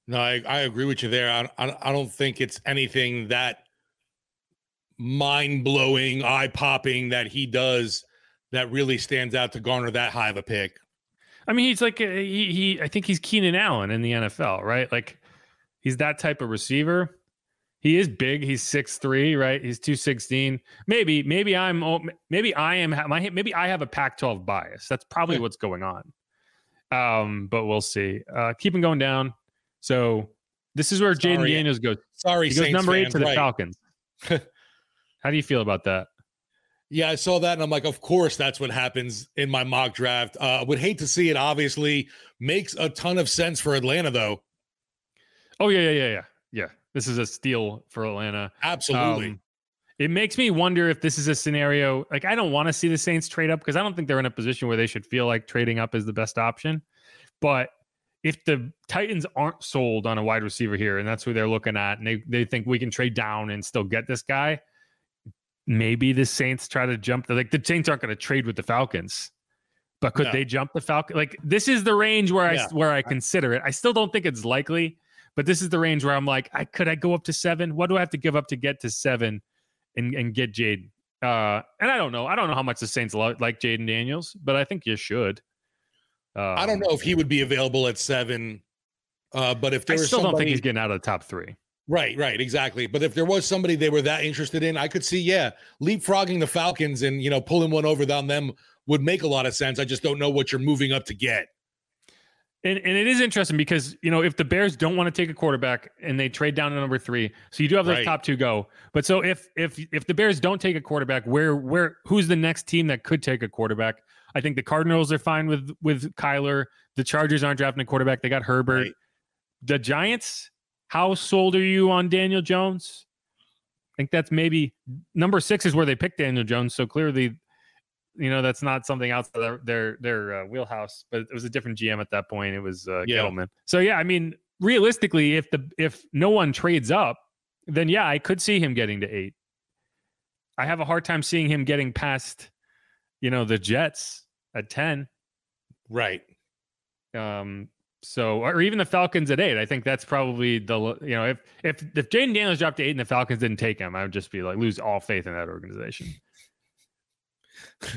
Speaker 4: No, I, I agree with you there. I, I, I don't think it's anything that mind blowing, eye popping that he does that really stands out to garner that high of a pick.
Speaker 5: I mean, he's like uh, he he. I think he's Keenan Allen in the NFL, right? Like he's that type of receiver. He is big. He's six three, right? He's 216. Maybe, maybe I'm maybe I am my maybe I have a Pac-12 bias. That's probably what's going on. Um, but we'll see. Uh keeping going down. So this is where Jayden Daniels goes.
Speaker 4: Sorry,
Speaker 5: he goes Saints number eight to the right. Falcons. How do you feel about that?
Speaker 4: Yeah, I saw that and I'm like, of course, that's what happens in my mock draft. Uh, would hate to see it. Obviously, makes a ton of sense for Atlanta, though.
Speaker 5: Oh yeah, yeah, yeah, yeah, yeah. This is a steal for Atlanta.
Speaker 4: Absolutely. Um,
Speaker 5: it makes me wonder if this is a scenario like I don't want to see the Saints trade up because I don't think they're in a position where they should feel like trading up is the best option. But if the Titans aren't sold on a wide receiver here and that's who they're looking at and they, they think we can trade down and still get this guy, maybe the Saints try to jump. The, like the Saints aren't going to trade with the Falcons, but could they jump the Falcon? Like this is the range where I where I consider it. I still don't think it's likely, but this is the range where I'm like, I could I go up to seven? What do I have to give up to get to seven and and get Jade? Uh, and I don't know. I don't know how much the Saints like Jayden Daniels, but I think you should. Uh,
Speaker 4: I don't know if he would be available at seven. Uh, but if
Speaker 5: I
Speaker 4: there was
Speaker 5: still don't think he's getting out of the top three.
Speaker 4: right, right, exactly. But if there was somebody they were that interested in, I could see, yeah, leapfrogging the Falcons and you know pulling one over on them would make a lot of sense. I just don't know what you're moving up to get.
Speaker 5: And and it is interesting because you know if the Bears don't want to take a quarterback and they trade down to number three, so you do have those
Speaker 4: Right.
Speaker 5: top two go. But so if if if the Bears don't take a quarterback, where where who's the next team that could take a quarterback? I think the Cardinals are fine with with Kyler. The Chargers aren't drafting a quarterback. They got Herbert.
Speaker 4: Right.
Speaker 5: The Giants. How sold are you on Daniel Jones? I think that's maybe number six is where they picked Daniel Jones. So clearly, you know that's not something outside their their, their uh, wheelhouse. But it was a different GM at that point. It was uh,
Speaker 4: Yeah.
Speaker 5: Gettleman. So yeah, I mean, realistically, if the if no one trades up, then yeah, I could see him getting to eight. I have a hard time seeing him getting past, you know, the Jets at ten.
Speaker 4: Right.
Speaker 5: Um, so or even the Falcons at eight. I think that's probably the you know if if if Jayden Daniels dropped to eight and the Falcons didn't take him, I would just be like lose all faith in that organization.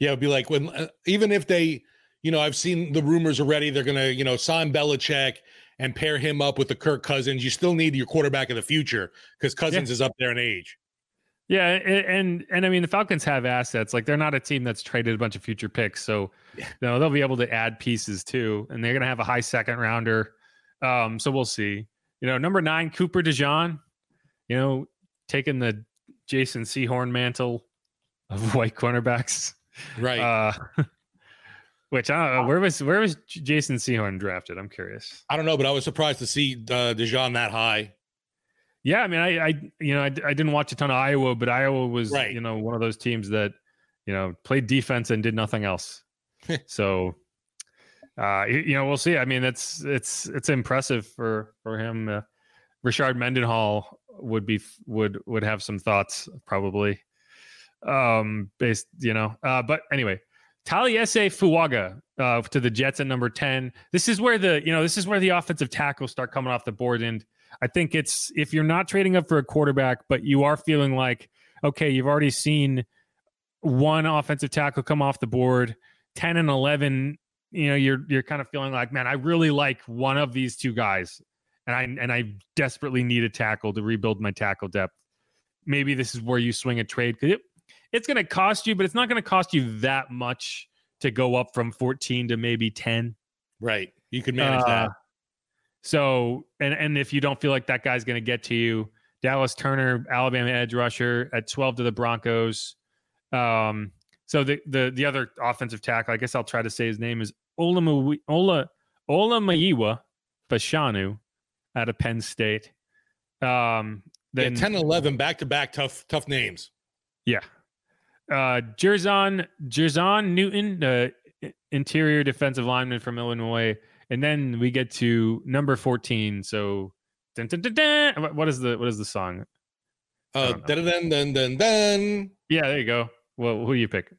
Speaker 4: Yeah, it'd be like when uh, even if they, you know, I've seen the rumors already. They're gonna, you know, sign Belichick and pair him up with the Kirk Cousins. You still need your quarterback of the future because Cousins is up there in age.
Speaker 5: Yeah, and, and and I mean the Falcons have assets. Like they're not a team that's traded a bunch of future picks, so
Speaker 4: Yeah.
Speaker 5: you know they'll be able to add pieces too, and they're gonna have a high second rounder. Um, so we'll see. You know, number nine, Cooper DeJean. You know, taking the Jason Sehorn mantle of white cornerbacks.
Speaker 4: Right.
Speaker 5: Uh, which I don't know. Where was where was Jason Sehorn drafted? I'm curious.
Speaker 4: I don't know, but I was surprised to see uh, DeJean that high.
Speaker 5: Yeah, I mean, I, I you know, I, I didn't watch a ton of Iowa, but Iowa was,
Speaker 4: Right.
Speaker 5: you know, one of those teams that, you know, played defense and did nothing else. so, uh, you, know, we'll see. I mean, it's it's it's impressive for for him. Uh, Rashard Mendenhall would be would would have some thoughts probably, um, based, you know. Uh, but anyway, Taliese Fuaga uh, to the Jets at number ten. This is where the you know this is where the offensive tackles start coming off the board and. I think it's if you're not trading up for a quarterback, but you are feeling like, okay, you've already seen one offensive tackle come off the board, 10 and 11, you know, you're you're kind of feeling like, man, I really like one of these two guys. And I and I desperately need a tackle to rebuild my tackle depth. Maybe this is where you swing a trade because it, it's going to cost you, but it's not going to cost you that much to go up from 14 to maybe 10.
Speaker 4: Right. You could manage
Speaker 5: Uh,
Speaker 4: that.
Speaker 5: So, and and if you don't feel like that guy's going to get to you, Dallas Turner, Alabama edge rusher at 12 to the Broncos. Um, so the the the other offensive tackle, I guess I'll try to say his name is Olamawi- Ola Olamayiwa Fashanu out of Penn State. Um,
Speaker 4: Yeah,
Speaker 5: then
Speaker 4: 10 and 11 back to back tough tough names.
Speaker 5: yeah. Uh Jer'Zhan Jer'Zhan Newton, the i- interior defensive lineman from Illinois. And then we get to number 14. So dun, dun, dun. What- is the what is the song?
Speaker 4: Uh dun dun dun dun.
Speaker 5: Yeah, there you go. Well, who do you pick?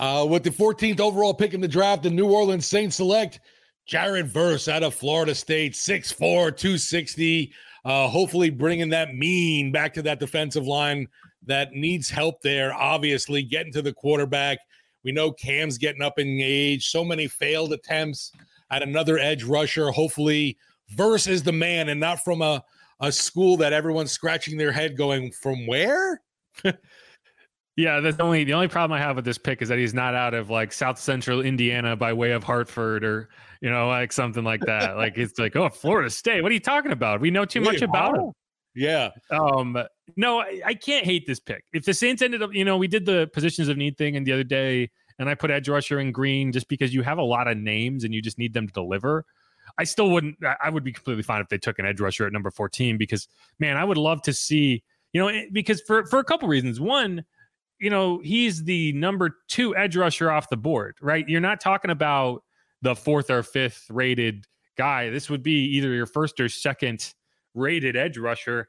Speaker 4: Uh, with the 14th overall pick in the draft, the New Orleans Saints select Jared Verse out of Florida State, 6'4, 260. Uh, hopefully, bringing that mean back to that defensive line that needs help there. Obviously, getting to the quarterback. We know Cam's getting up in age. So many failed attempts at another edge rusher. Hopefully, Verse is the man and not from a, a school that everyone's scratching their head going, from where?
Speaker 5: Yeah, that's the only the only problem I have with this pick is that he's not out of like South Central Indiana by way of Hartford or you know like something like that. like it's like oh Florida State. What are you talking about? We know too much
Speaker 4: Wait,
Speaker 5: about him.
Speaker 4: Yeah.
Speaker 5: Um, no, I, I can't hate this pick. If the Saints ended up, you know, we did the positions of need thing and the other day, and I put edge rusher in green just because you have a lot of names and you just need them to deliver. I still wouldn't. I- would be completely fine if they took an edge rusher at number fourteen because, man, I would love to see, you know, because for for a couple reasons. One, you know, he's the number two edge rusher off the board, right? You're not talking about the fourth or fifth rated guy. This would be either your first or second rated edge rusher.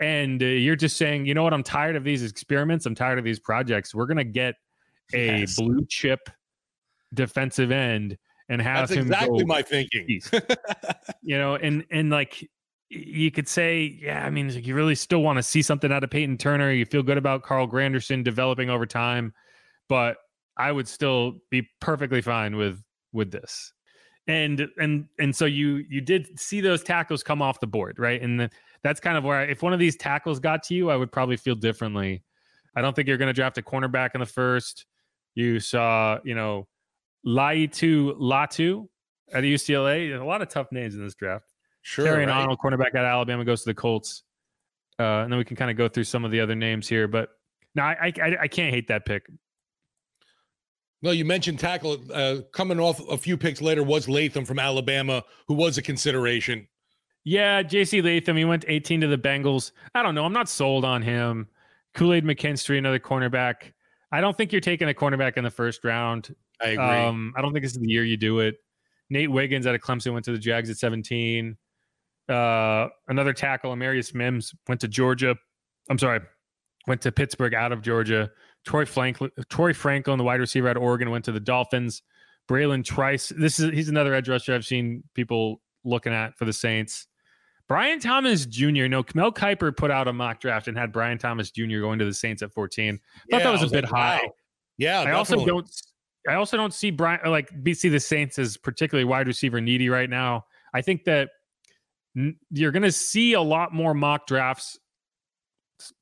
Speaker 5: And uh, you're just saying, you know what? I'm tired of these experiments. I'm tired of these projects. We're gonna get a
Speaker 4: Yes.
Speaker 5: blue chip defensive end and have
Speaker 4: That's
Speaker 5: him
Speaker 4: exactly my thinking.
Speaker 5: you know, and and like you could say, yeah, I mean, you really still want to see something out of Peyton Turner. You feel good about Carl Granderson developing over time, but I would still be perfectly fine with with this. And and and so you you did see those tackles come off the board, right? And the, that's kind of where I, if one of these tackles got to you, I would probably feel differently. I don't think you're going to draft a cornerback in the first. You saw, you know, Laiatu Latu at UCLA. There's a lot of tough names in this draft.
Speaker 4: Sure.
Speaker 5: Terry
Speaker 4: right?
Speaker 5: Arnold, cornerback at Alabama, goes to the Colts. Uh, and then we can kind of go through some of the other names here. But no, I, I I can't hate that pick.
Speaker 4: No, you mentioned tackle. Uh, coming off a few picks later was Latham from Alabama, who was a consideration.
Speaker 5: Yeah, JC Latham, he went 18 to the Bengals. I don't know. I'm not sold on him. Kool Aid McKinstry, another cornerback. I don't think you're taking a cornerback in the first round.
Speaker 4: I agree.
Speaker 5: Um, I don't think this is the year you do it. Nate Wiggins out of Clemson went to the Jags at 17. Uh, another tackle, Amarius Mims, went to Georgia. I'm sorry, went to Pittsburgh out of Georgia. Troy Franklin, Troy Franklin, the wide receiver out of Oregon, went to the Dolphins. Bralen Trice, this is he's another edge rusher I've seen people looking at for the Saints. Brian Thomas Jr. No, Mel Kiper put out a mock draft and had Brian Thomas Jr. going to the Saints at 14. Thought
Speaker 4: Yeah,
Speaker 5: that was
Speaker 4: I
Speaker 5: a bit
Speaker 4: like,
Speaker 5: high.
Speaker 4: wow. Yeah,
Speaker 5: I also don't. I also don't see Brian like see the Saints as particularly wide receiver needy right now. I think that n- you're going to see a lot more mock drafts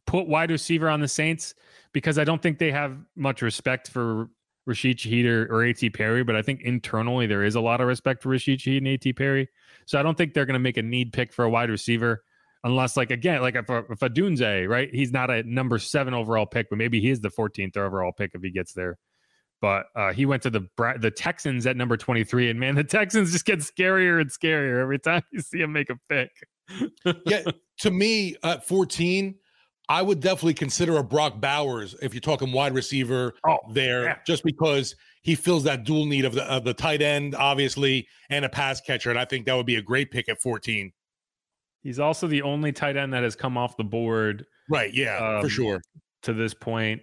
Speaker 5: put wide receiver on the Saints because I don't think they have much respect for Rashid Shaheed or, A.T. Perry, but I think internally there is a lot of respect for Rashid Shaheed and A.T. Perry. So I don't think they're going to make a need pick for a wide receiver unless, like again, like if if Dunze, right? He's not a number seven overall pick, but maybe he is the 14th overall pick if he gets there. But uh, he went to the the Texans at number 23, and man, the Texans just get scarier and scarier every time you see him make a pick.
Speaker 4: yeah, to me, at 14, I would definitely consider a Brock Bowers if you're talking wide receiver
Speaker 5: Oh,
Speaker 4: there,
Speaker 5: yeah.
Speaker 4: just because he fills that dual need of the of the tight end, obviously, and a pass catcher. And I think that would be a great pick at 14.
Speaker 5: He's also the only tight end that has come off the board
Speaker 4: Right. Yeah, for
Speaker 5: Um,
Speaker 4: sure.
Speaker 5: to this point.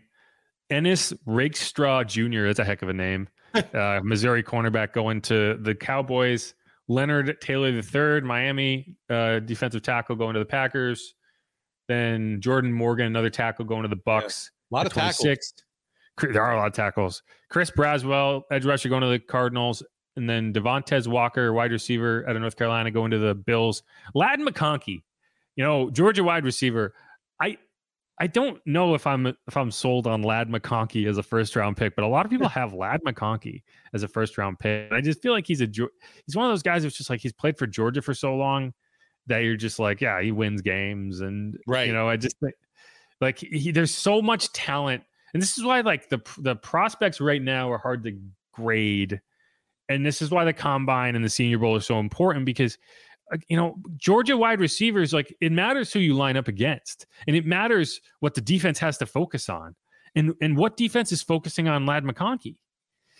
Speaker 5: Ennis Rakestraw Jr. That's a heck of a name. uh, Missouri cornerback going to the Cowboys. Leonard Taylor III, Miami uh, defensive tackle going to the Packers. Then Jordan Morgan, another tackle going to the Bucks.
Speaker 4: A lot of tackles.
Speaker 5: There are a lot of tackles. Chris Braswell, edge rusher, going to the Cardinals. And then Devontez Walker, wide receiver out of North Carolina, going to the Bills. Ladd McConkey, you know, Georgia wide receiver. I I don't know if I'm if I'm sold on Ladd McConkey as a first round pick, but a lot of people have Ladd McConkey as a first round pick. And I just feel like he's a he's one of those guys that's just like he's played for Georgia for so long that you're just like, yeah, he wins games, and
Speaker 4: Right.
Speaker 5: you know, I just think like he, there's so much talent, and this is why like the the prospects right now are hard to grade, and this is why the combine and the Senior Bowl is so important because uh, you know Georgia wide receivers like it matters who you line up against, and it matters what the defense has to focus on, and and what defense is focusing on Ladd McConkey.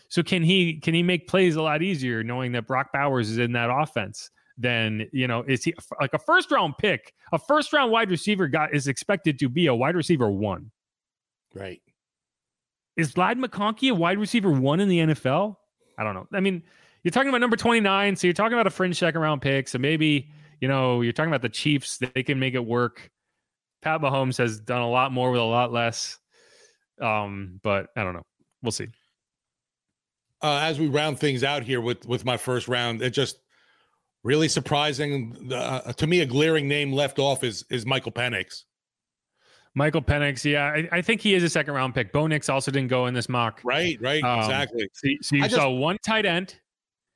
Speaker 5: So can he can he make plays a lot easier knowing that Brock Bowers is in that offense? Then you know is he like a first round pick? A first round wide receiver guy is expected to be a wide receiver one.
Speaker 4: Right.
Speaker 5: Is Vlad McConkey a wide receiver one in the NFL? I don't know. I mean, you're talking about number 29, so you're talking about a fringe second round pick. So maybe, you know, you're talking about the Chiefs, they can make it work. Pat Mahomes has done a lot more with a lot less. Um, but I don't know. We'll see.
Speaker 4: uh, as we round things out here with with my first round, it just really surprising uh, to me. A glaring name left off is is Michael Penix.
Speaker 5: Michael Penix, yeah, I, I think he is a second round pick. Bo Nix also didn't go in this mock.
Speaker 4: Right, right,
Speaker 5: Um,
Speaker 4: exactly,
Speaker 5: So, you- so you
Speaker 4: I just-
Speaker 5: saw one tight end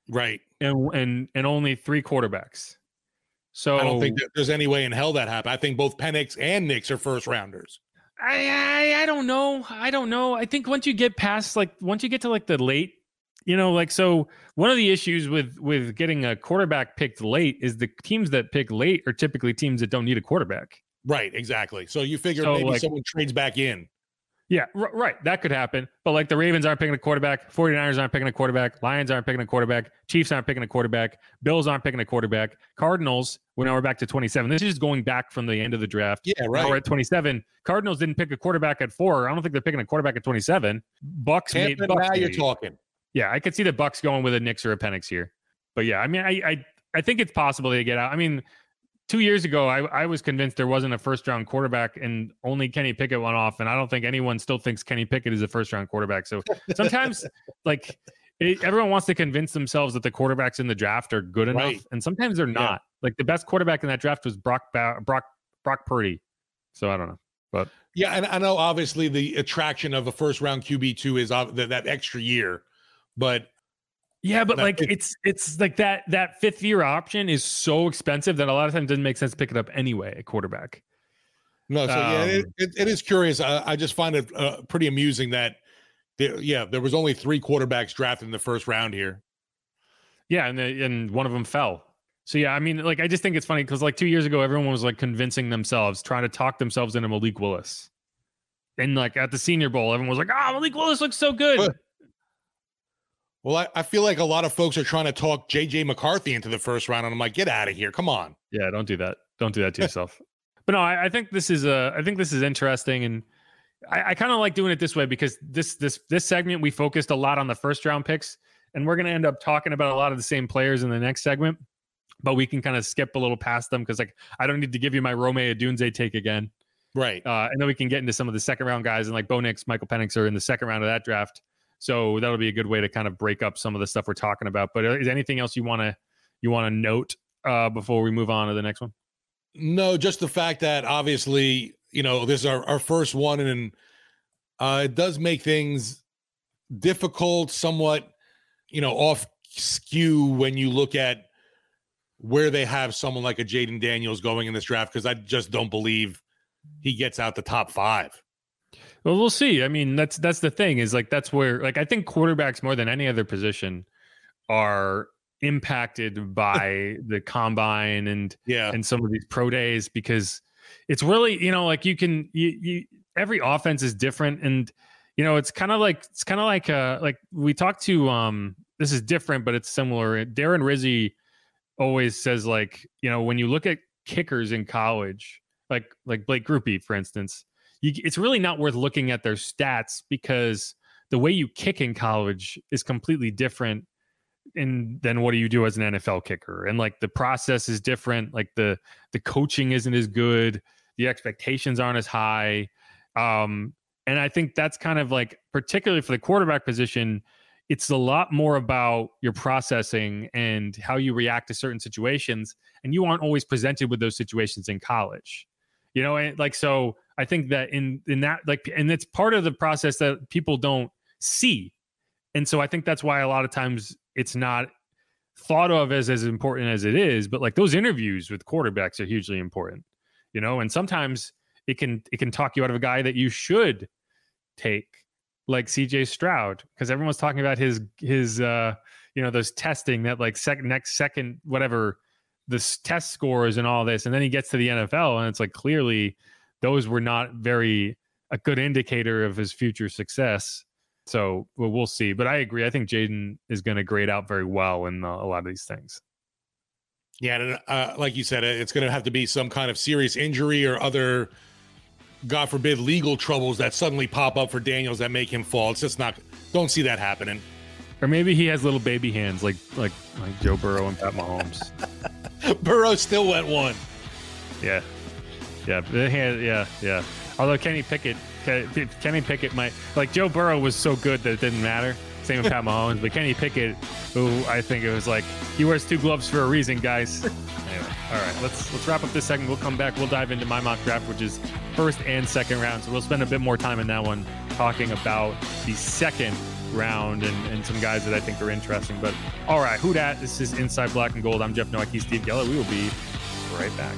Speaker 4: right.
Speaker 5: and and and only three quarterbacks. So
Speaker 4: I don't think that there's any way in hell that happened. I think both Penix and Nix are first rounders.
Speaker 5: I, I I don't know. I don't know. I think once you get past like once you get to like the late, you know, like so one of the issues with with getting a quarterback picked late is the teams that pick late are typically teams that don't need a quarterback.
Speaker 4: Right, exactly. So you figure
Speaker 5: So,
Speaker 4: maybe
Speaker 5: like-
Speaker 4: someone trades back in.
Speaker 5: Yeah, r- right. That could happen. But like the Ravens aren't picking a quarterback, 49ers aren't picking a quarterback, Lions aren't picking a quarterback, Chiefs aren't picking a quarterback, Bills aren't picking a quarterback, Cardinals, well, now we're back to 27. This is just going back from the end of the draft.
Speaker 4: Yeah,
Speaker 5: Now
Speaker 4: right.
Speaker 5: we're at 27. Cardinals didn't pick a quarterback at four. I don't think they're picking a quarterback at 27. Bucks made
Speaker 4: Tampa,
Speaker 5: Bucks
Speaker 4: now you're talking.
Speaker 5: Yeah, I could see the Bucks going with a Nix or a Penix here. But yeah, I mean, I I, I think it's possible they get out. I mean, two years ago, I, I was convinced there wasn't a first round quarterback, and only Kenny Pickett went off. And I don't think anyone still thinks Kenny Pickett is a first round quarterback. So sometimes, like, it, everyone wants to convince themselves that the quarterbacks in the draft are good enough,
Speaker 4: Right.
Speaker 5: and sometimes they're
Speaker 4: Yeah.
Speaker 5: not. Like the best quarterback in that draft was Brock ba- Brock Brock Purdy. So I don't know.
Speaker 4: But yeah, and I know obviously the attraction of a first round QB two is ob- that, that extra year, but
Speaker 5: Yeah, but like
Speaker 4: fifth-
Speaker 5: it's it's like that that fifth year option is so expensive that a lot of times it doesn't make sense to pick it up anyway at quarterback.
Speaker 4: no. So yeah, it,
Speaker 5: Um,
Speaker 4: it, it is curious. I, I just find it uh, pretty amusing that, there, yeah, there was only three quarterbacks drafted in the first round here.
Speaker 5: Yeah, and the, and one of them fell. So yeah, I mean, like I just think it's funny because like two years ago, everyone was like convincing themselves, trying to talk themselves into Malik Willis, and like at the Senior Bowl, everyone was like, "Ah, Malik Willis looks so good."
Speaker 4: But- Well, I, I feel like a lot of folks are trying to talk JJ McCarthy into the first round, and I'm like, get out of here, come on.
Speaker 5: Yeah, don't do that. Don't do that to yourself. But no, I, I think this is uh, I think this is interesting, and I, I kind of like doing it this way because this this this segment we focused a lot on the first round picks, and we're gonna end up talking about a lot of the same players in the next segment. But we can kind of skip a little past them because like I don't need to give you my Rome Odunze take again,
Speaker 4: Right.
Speaker 5: uh, and then we can get into some of the second round guys and like Bo Nix, Michael Penix are in the second round of that draft. So that'll be a good way to kind of break up some of the stuff we're talking about. But uh, is anything else you want to you want to note uh, before we move on to the next one?
Speaker 4: No, just the fact that obviously, you know, this is our, our first one, and uh, it does make things difficult, somewhat, you know, off skew when you look at where they have someone like a Jayden Daniels going in this draft, because I just don't believe he gets out the top five.
Speaker 5: Well, we'll see. I mean, that's that's the thing is like that's where like I think quarterbacks more than any other position are impacted by the combine and
Speaker 4: Yeah.
Speaker 5: and some of these pro days because it's really you know like you can you, you every offense is different and you know it's kind of like it's kind of like uh like we talked to um this is different but it's similar darren rizzi always says like you know when you look at kickers in college like like blake grupe for instance you, it's really not worth looking at their stats because the way you kick in college is completely different in than what do you do as an NFL kicker. And like the process is different like the the coaching isn't as good the expectations aren't as high um and I think that's kind of like particularly for the quarterback position it's a lot more about your processing and how you react to certain situations and you aren't always presented with those situations in college. You know and like so i think that in in that like and it's part of the process that people don't see. And so i think that's why a lot of times it's not thought of as as important as it is but like those interviews with quarterbacks are hugely important you know? And sometimes it can it can talk you out of a guy that you should take like CJ Stroud because everyone's talking about his his uh you know those testing that like second next second whatever the test scores and all this and then he gets to the NFL and it's like clearly those were not very a good indicator of his future success so well, we'll see but I agree I think Jayden is going to grade out very well in uh, a lot of these things
Speaker 4: Yeah, and, uh, like you said, it's going to have to be some kind of serious injury or other, God forbid, legal troubles that suddenly pop up for Daniels that make him fall. It's just not. Don't see that happening.
Speaker 5: or maybe he has little baby hands like like like Joe Burrow and Pat Mahomes
Speaker 4: Burrow still went one.
Speaker 5: Yeah, yeah, yeah, yeah. Although Kenny Pickett, Kenny Pickett might like Joe Burrow was so good that it didn't matter. Same with Pat Mahomes, but Kenny Pickett, who I think it was like he wears two gloves for a reason, guys. Anyway, all right, let's let's wrap up this segment. We'll come back. We'll dive into my mock draft, which is first and second round. So we'll spend a bit more time in that one talking about the second round and, and some guys that I think are interesting. But all right, who dat? This is Inside Black and Gold. I'm Jeff Nowacki, Steve Geller. We will be right back.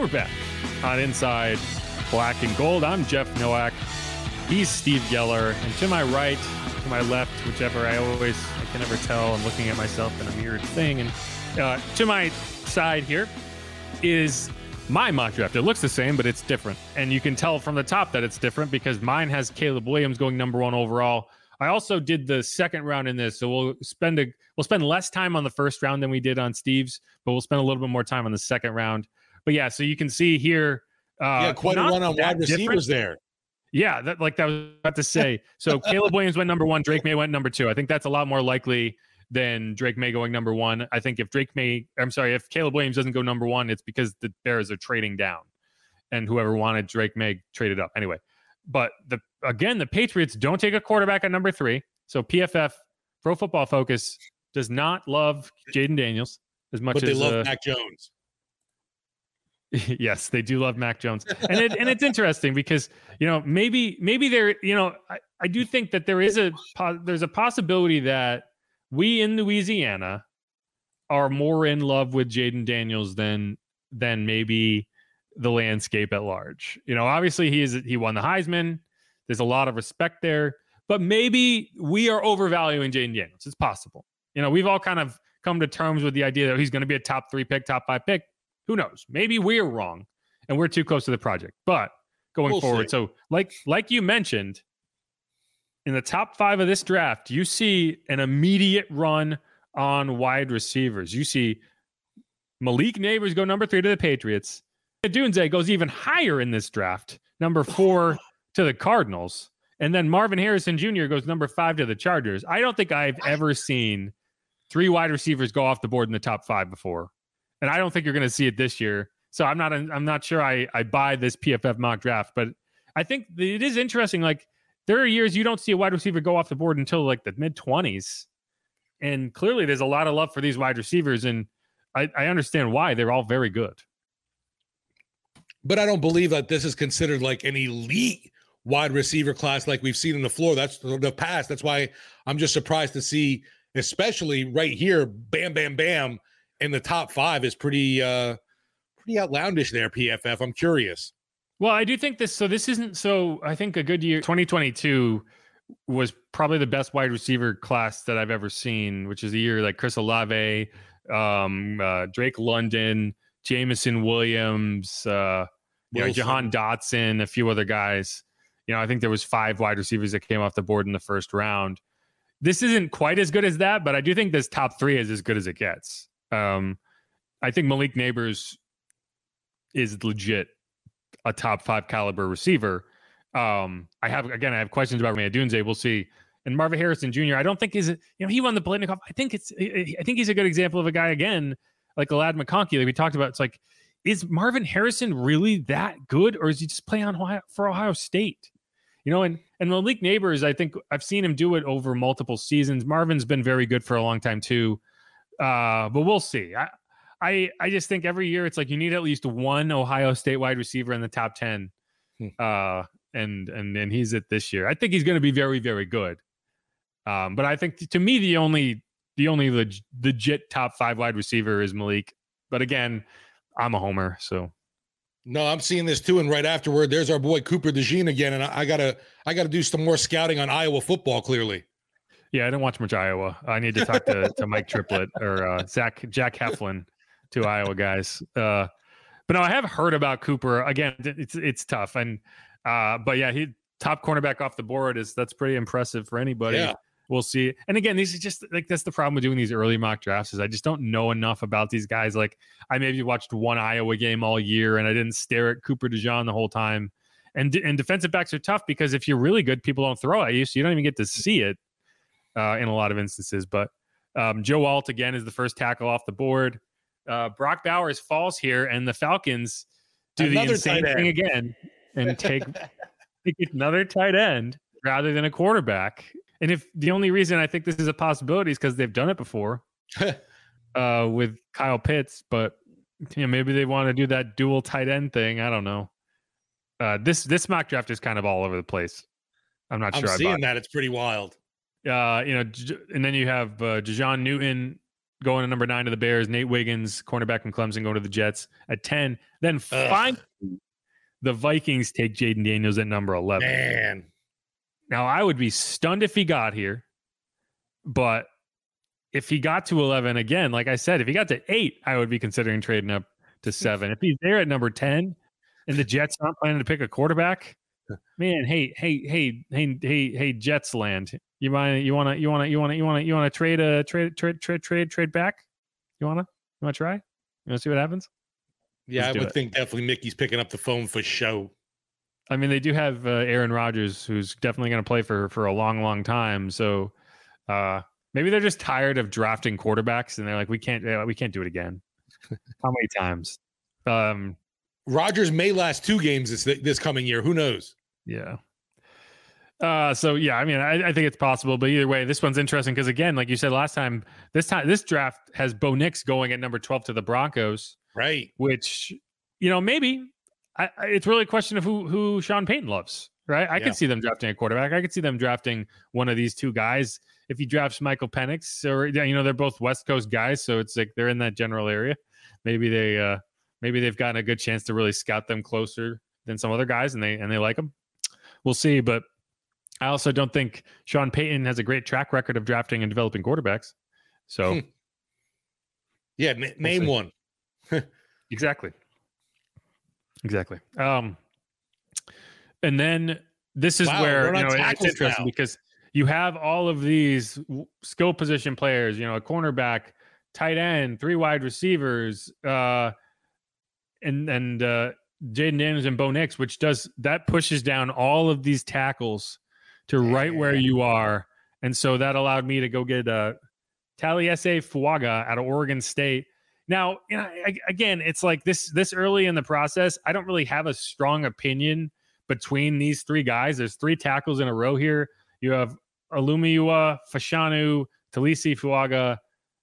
Speaker 5: We're back on Inside Black and Gold. I'm Jeff Nowak. He's Steve Geller. And to my right, to my left, whichever I always, I can never tell. I'm looking at myself in a mirrored thing. And uh, to my side here is my mock draft. It looks the same, but it's different. And you can tell from the top that it's different because mine has Caleb Williams going number one overall. I also did the second round in this, so we'll spend a we'll spend less time on the first round than we did on Steve's, but we'll spend a little bit more time on the second round. But yeah, so you can see here. Uh,
Speaker 4: yeah, quite a run on wide receivers there.
Speaker 5: Yeah, that like that was about to say. So Caleb Williams went number one, Drake Maye went number two. I think that's a lot more likely than Drake Maye going number one. I think if Drake Maye, I'm sorry, if Caleb Williams doesn't go number one, it's because the Bears are trading down, and whoever wanted Drake Maye traded up anyway. But the again, the Patriots don't take a quarterback at number three. So PFF, Pro Football Focus, does not love Jayden Daniels as much
Speaker 4: but they
Speaker 5: as
Speaker 4: love
Speaker 5: uh,
Speaker 4: Mac Jones.
Speaker 5: yes, they do love Mac Jones, and it, and it's interesting because you know maybe maybe there you know I, I do think that there is a there's a possibility that we in Louisiana are more in love with Jayden Daniels than than maybe the landscape at large. You know, obviously he is he won the Heisman. There's a lot of respect there, but maybe we are overvaluing Jayden Daniels. It's possible. You know, we've all kind of come to terms with the idea that he's going to be a top three pick, top five pick. Who knows? Maybe we're wrong and we're too close to the project. But going
Speaker 4: We'll
Speaker 5: forward,
Speaker 4: see.
Speaker 5: so like like you mentioned, in the top five of this draft, you see an immediate run on wide receivers. You see Malik Nabers go number three to the Patriots. Dunze goes even higher in this draft, number four to the Cardinals. And then Marvin Harrison Jr. goes number five to the Chargers. I don't think I've ever seen three wide receivers go off the board in the top five before. And I don't think you're going to see it this year. So I'm not I'm not sure I, I buy this PFF mock draft, but I think it is interesting. Like there are years you don't see a wide receiver go off the board until like the mid 20s. And clearly there's a lot of love for these wide receivers. And I, I understand why. They're all very good.
Speaker 4: But I don't believe that this is considered like an elite wide receiver class like we've seen in the floor. That's the the past. That's why I'm just surprised to see, especially right here, bam, bam, bam, in the top five is pretty uh pretty outlandish there, PFF. I'm curious.
Speaker 5: Well, I do think this. So this isn't. So I think a good year, 2022, was probably the best wide receiver class that I've ever seen. Which is a year like Chris Olave, um, uh, Drake London, Jameson Williams, uh, you know, Jahan Dotson, a few other guys. You know, I think there was five wide receivers that came off the board in the first round. This isn't quite as good as that, but I do think this top three is as good as it gets. Um, I think Malik Nabers is legit a top five caliber receiver. Um, I have again, I have questions about Romeo Dunze. We'll see. And Marvin Harrison Jr. I don't think is you know he won the Biletnikoff. I think it's I think he's a good example of a guy again like Alad McConkey like we talked about. It's like is Marvin Harrison really that good, or is he just playing on Ohio, for Ohio State? You know, and and Malik Nabers, I think I've seen him do it over multiple seasons. Marvin's been very good for a long time too, uh, but we'll see. I, I I just think every year it's like you need at least one Ohio State wide receiver in the top ten,
Speaker 4: Hmm.
Speaker 5: uh, and and and he's it this year. I think he's going to be very very good. Um, but I think to me the only the only leg- legit top five wide receiver is Malik. But again, I'm a homer, so
Speaker 4: No, I'm seeing this too. And right afterward, there's our boy Cooper DeJean again. And I, I gotta I gotta do some more scouting on Iowa football, clearly.
Speaker 5: Yeah, I didn't watch much Iowa. I need to talk to, to Mike Triplett or uh, Zach Jack Heflin, two Iowa guys. Uh, but no, I have heard about Cooper. Again, it's it's tough, and uh, but yeah, he top cornerback off the board is that's pretty impressive for anybody.
Speaker 4: Yeah.
Speaker 5: We'll see. And again, these are just like that's the problem with doing these early mock drafts is I just don't know enough about these guys. Like I maybe watched one Iowa game all year and I didn't stare at Cooper DeJean the whole time. And and defensive backs are tough because if you're really good, people don't throw at you, so you don't even get to see it uh, in a lot of instances. But um, Joe Alt again is the first tackle off the board. Uh, Brock Bowers falls here, and the Falcons do the
Speaker 4: Another
Speaker 5: insane thing again and take take another tight end rather than a quarterback. And if the only reason I think this is a possibility is because they've done it before uh, with Kyle Pitts, but you know maybe they want to do that dual tight end thing. I don't know. Uh, this this mock draft is kind of all over the place. I'm not
Speaker 4: I'm
Speaker 5: sure. I
Speaker 4: seeing that. It's pretty wild.
Speaker 5: Uh, you know, and then you have uh, Jer'Zhan Newton going to number nine to the Bears, Nate Wiggins, cornerback from Clemson, going to the Jets at 10. Then finally, the Vikings take Jayden Daniels at number 11.
Speaker 4: Man.
Speaker 5: Now, I would be stunned if he got here, but if he got to 11 again, like I said, if he got to eight, I would be considering trading up to seven. If he's there at number 10 and the Jets aren't planning to pick a quarterback, man, hey, hey, hey, hey, hey, hey, Jets land. You mind you wanna you wanna you wanna you wanna you wanna trade a trade trade trade trade trade back? You wanna? You wanna try? You wanna see what happens?
Speaker 4: Yeah,
Speaker 5: Let's
Speaker 4: I would
Speaker 5: it.
Speaker 4: think definitely Mickey's picking up the phone for show.
Speaker 5: I mean, they do have uh, Aaron Rodgers, who's definitely going to play for for a long, long time. So uh, maybe they're just tired of drafting quarterbacks, and they're like, we can't, uh, we can't do it again. How many times? Um,
Speaker 4: Rodgers may last two games this this coming year. Who knows?
Speaker 5: yeah. Uh, so yeah, I mean, I, I think it's possible, but either way, this one's interesting because again, like you said last time, this time this draft has Bo Nix going at number twelve to the Broncos,
Speaker 4: Right.
Speaker 5: which you know maybe I, I, it's really a question of who who Sean Payton loves, right? I
Speaker 4: Yeah.
Speaker 5: could see them drafting a quarterback. I could see them drafting one of these two guys. If he drafts Michael Penix, or you know they're both West Coast guys, so it's like they're in that general area. Maybe they uh maybe they've gotten a good chance to really scout them closer than some other guys, and they and they like them. We'll see, but I also don't think Sean Payton has a great track record of drafting and developing quarterbacks. So
Speaker 4: Hmm. Yeah. na- name one.
Speaker 5: Exactly. Exactly. Um, and then this is
Speaker 4: Wow,
Speaker 5: where you know it's interesting
Speaker 4: now.
Speaker 5: because you have all of these skill position players. You know, a cornerback, tight end, three wide receivers, uh, and and uh, Jayden Daniels and Bo Nix, which does that pushes down all of these tackles to right where you are, and so that allowed me to go get uh, Taliese Fuaga out of Oregon State. Now, you know, a- again, it's like this this early in the process. I don't really have a strong opinion between these three guys. There's three tackles in a row here. You have Alumiua, Fashanu, Taliese Fuaga,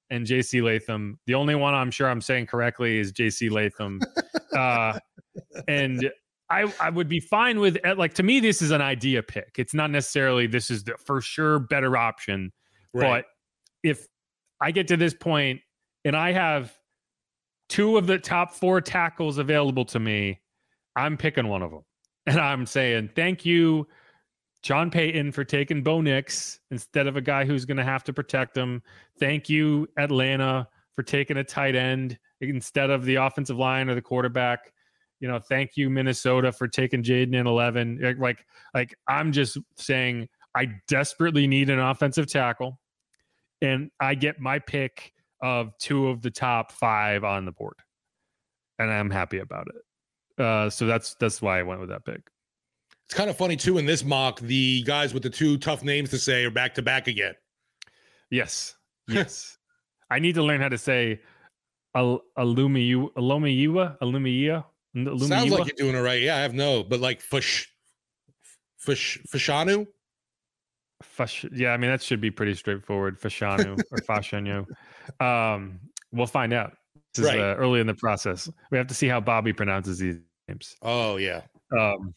Speaker 5: and JC Latham. The only one I'm sure I'm saying correctly is JC Latham. uh, and I, I would be fine with eh, like to me this is an idea pick. It's not necessarily this is the for sure better option.
Speaker 4: Right.
Speaker 5: But if I get to this point and I have two of the top four tackles available to me, I'm picking one of them. And I'm saying, thank you, John Payton, for taking Bo Nix instead of a guy who's going to have to protect him. Thank you, Atlanta, for taking a tight end instead of the offensive line or the quarterback. You know, thank you, Minnesota, for taking Jayden in 11. Like, like, I'm just saying, I desperately need an offensive tackle and I get my pick of two of the top five on the board, and I'm happy about it. Uh, so that's that's why I went with that pick.
Speaker 4: It's kind of funny too in this mock, the guys with the two tough names to say are back to back again.
Speaker 5: Yes, yes. I need to learn how to say al- alumiu alumiua alumiua.
Speaker 4: Sounds like you're doing it right. Yeah, I have no, but like Fush Fush Fashanu.
Speaker 5: Fash- yeah, I mean that should be pretty straightforward. Fashanu or Fashanu. Um, we'll find out. This is
Speaker 4: Right.
Speaker 5: uh, early in the process. We have to see how Bobby pronounces these names.
Speaker 4: Oh yeah.
Speaker 5: Um,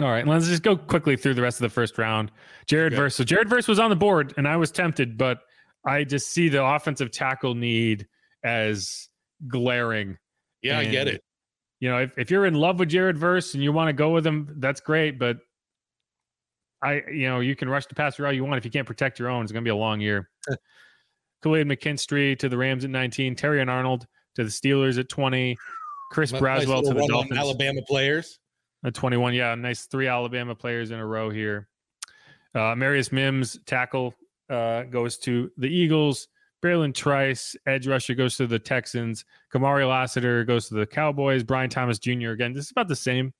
Speaker 5: all right, let's just go quickly through the rest of the first round. Jared
Speaker 4: Okay.
Speaker 5: Verse. So Jared Verse was on the board, and I was tempted, but I just see the offensive tackle need as glaring.
Speaker 4: Yeah, I get it.
Speaker 5: You know, if, if you're in love with Jared Verse and you want to go with him, that's great. But I, you know, you can rush the passer all you want. If you can't protect your own, it's going to be a long year. Kool Aid McKinstry to the Rams at 19, Terrion Arnold to the Steelers at 20, Chris
Speaker 4: Nice- nice
Speaker 5: Braswell to the Dolphins.
Speaker 4: Alabama players.
Speaker 5: At 21, yeah, nice three Alabama players in a row here. Uh, Marius Mims, tackle, uh, goes to the Eagles. Bralen Trice, edge rusher, goes to the Texans. Kamari Lassiter goes to the Cowboys. Brian Thomas Jr. again, this is about the same.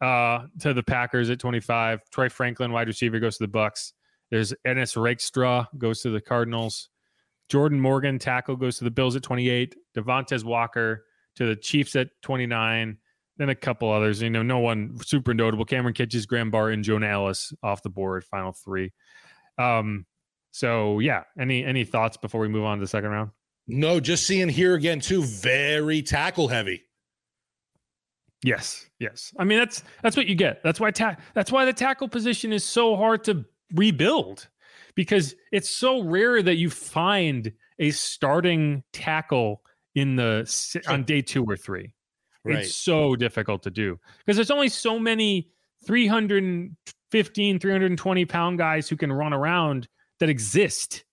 Speaker 5: Uh, to the Packers at 25. Troy Franklin, wide receiver, goes to the Bucks. There's Ennis Rakestraw goes to the Cardinals. Jordan Morgan, tackle, goes to the Bills at 28. Devontez Walker to the Chiefs at 29 then a couple others. You know, no one super notable. Kamren Kinchens, Graham Barton, Jonah Elliss off the board. Final three. Um. So yeah. Any any thoughts before we move on to the second round?
Speaker 4: No, just seeing here again too, very tackle heavy.
Speaker 5: Yes. Yes. I mean that's that's what you get. That's why ta- that's why the tackle position is so hard to rebuild because it's so rare that you find a starting tackle in the on day two or three.
Speaker 4: Right.
Speaker 5: It's so difficult to do because there's only so many 315, 320 pound guys who can run around that exist,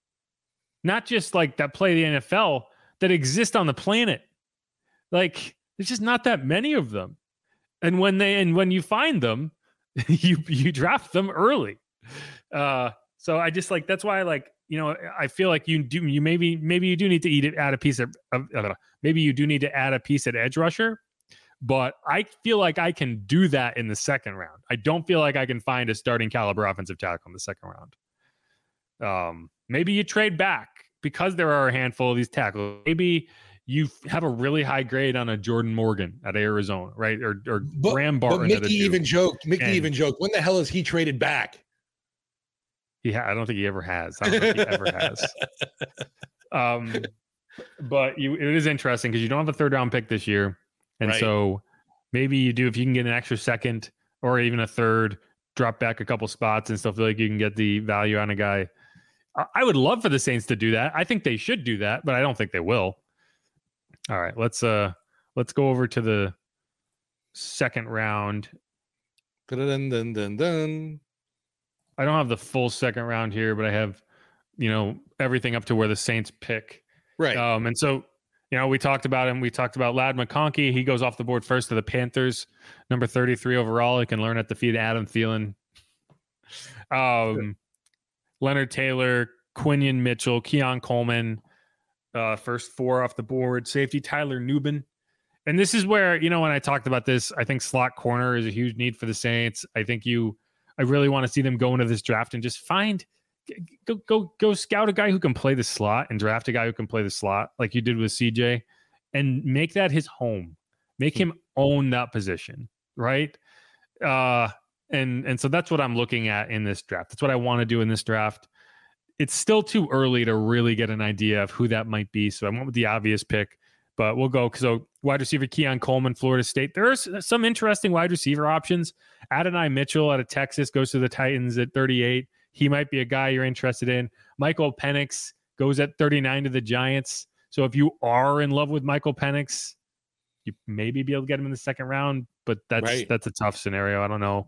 Speaker 5: not just like that play the NFL, that exist on the planet. Like there's just not that many of them. And when they and when you find them, you you draft them early. Uh so I just like that's why I like you know I feel like you do you maybe maybe you do need to eat it add a piece of, of maybe you do need to add a piece at edge rusher but I feel like I can do that in the second round. I don't feel like I can find a starting caliber offensive tackle in the second round. Um, maybe you trade back because there are a handful of these tackles. Maybe you have a really high grade on a Jordan Morgan at Arizona, right? Or or
Speaker 4: but,
Speaker 5: Graham Barton.
Speaker 4: But Mickey even joked. Mickey and even joked. When the hell has he traded back?
Speaker 5: He, ha- I don't think he ever has. I don't think he ever has. Um, but you, it is interesting because you don't have a third round pick this year. And right. so maybe you do if you can get an extra second or even a third, drop back a couple spots and still feel like you can get the value on a guy. I would love for the Saints to do that. I think they should do that, but I don't think they will. All right, let's uh let's go over to the second round.
Speaker 4: Dun, dun, dun, dun.
Speaker 5: I don't have the full second round here, but I have, you know, everything up to where the Saints pick.
Speaker 4: Right.
Speaker 5: Um, and so you know, we talked about him. We talked about Ladd McConkey. He goes off the board first to the Panthers, number 33 overall. He can learn at the feet of Adam Thielen. Um, Leonard Taylor, Quinyon Mitchell, Keon Coleman, uh, first four off the board. Safety Tyler Nubin. And this is where, you know, when I talked about this, I think slot corner is a huge need for the Saints. I think you, I really want to see them go into this draft and just find – go go go scout a guy who can play the slot and draft a guy who can play the slot like you did with CJ and make that his home. Make hmm. him own that position, right? Uh and and so that's what I'm looking at in this draft. That's what I want to do in this draft. It's still too early to really get an idea of who that might be. So I went with the obvious pick, but we'll go. So wide receiver Keon Coleman, Florida State. There's some interesting wide receiver options. Adonai Mitchell out of Texas goes to the Titans at 38 he might be a guy you're interested in. Michael Penix goes at 39 to the Giants. So if you are in love with Michael Penix, you maybe be able to get him in the second round, but that's right. that's a tough scenario. I don't know.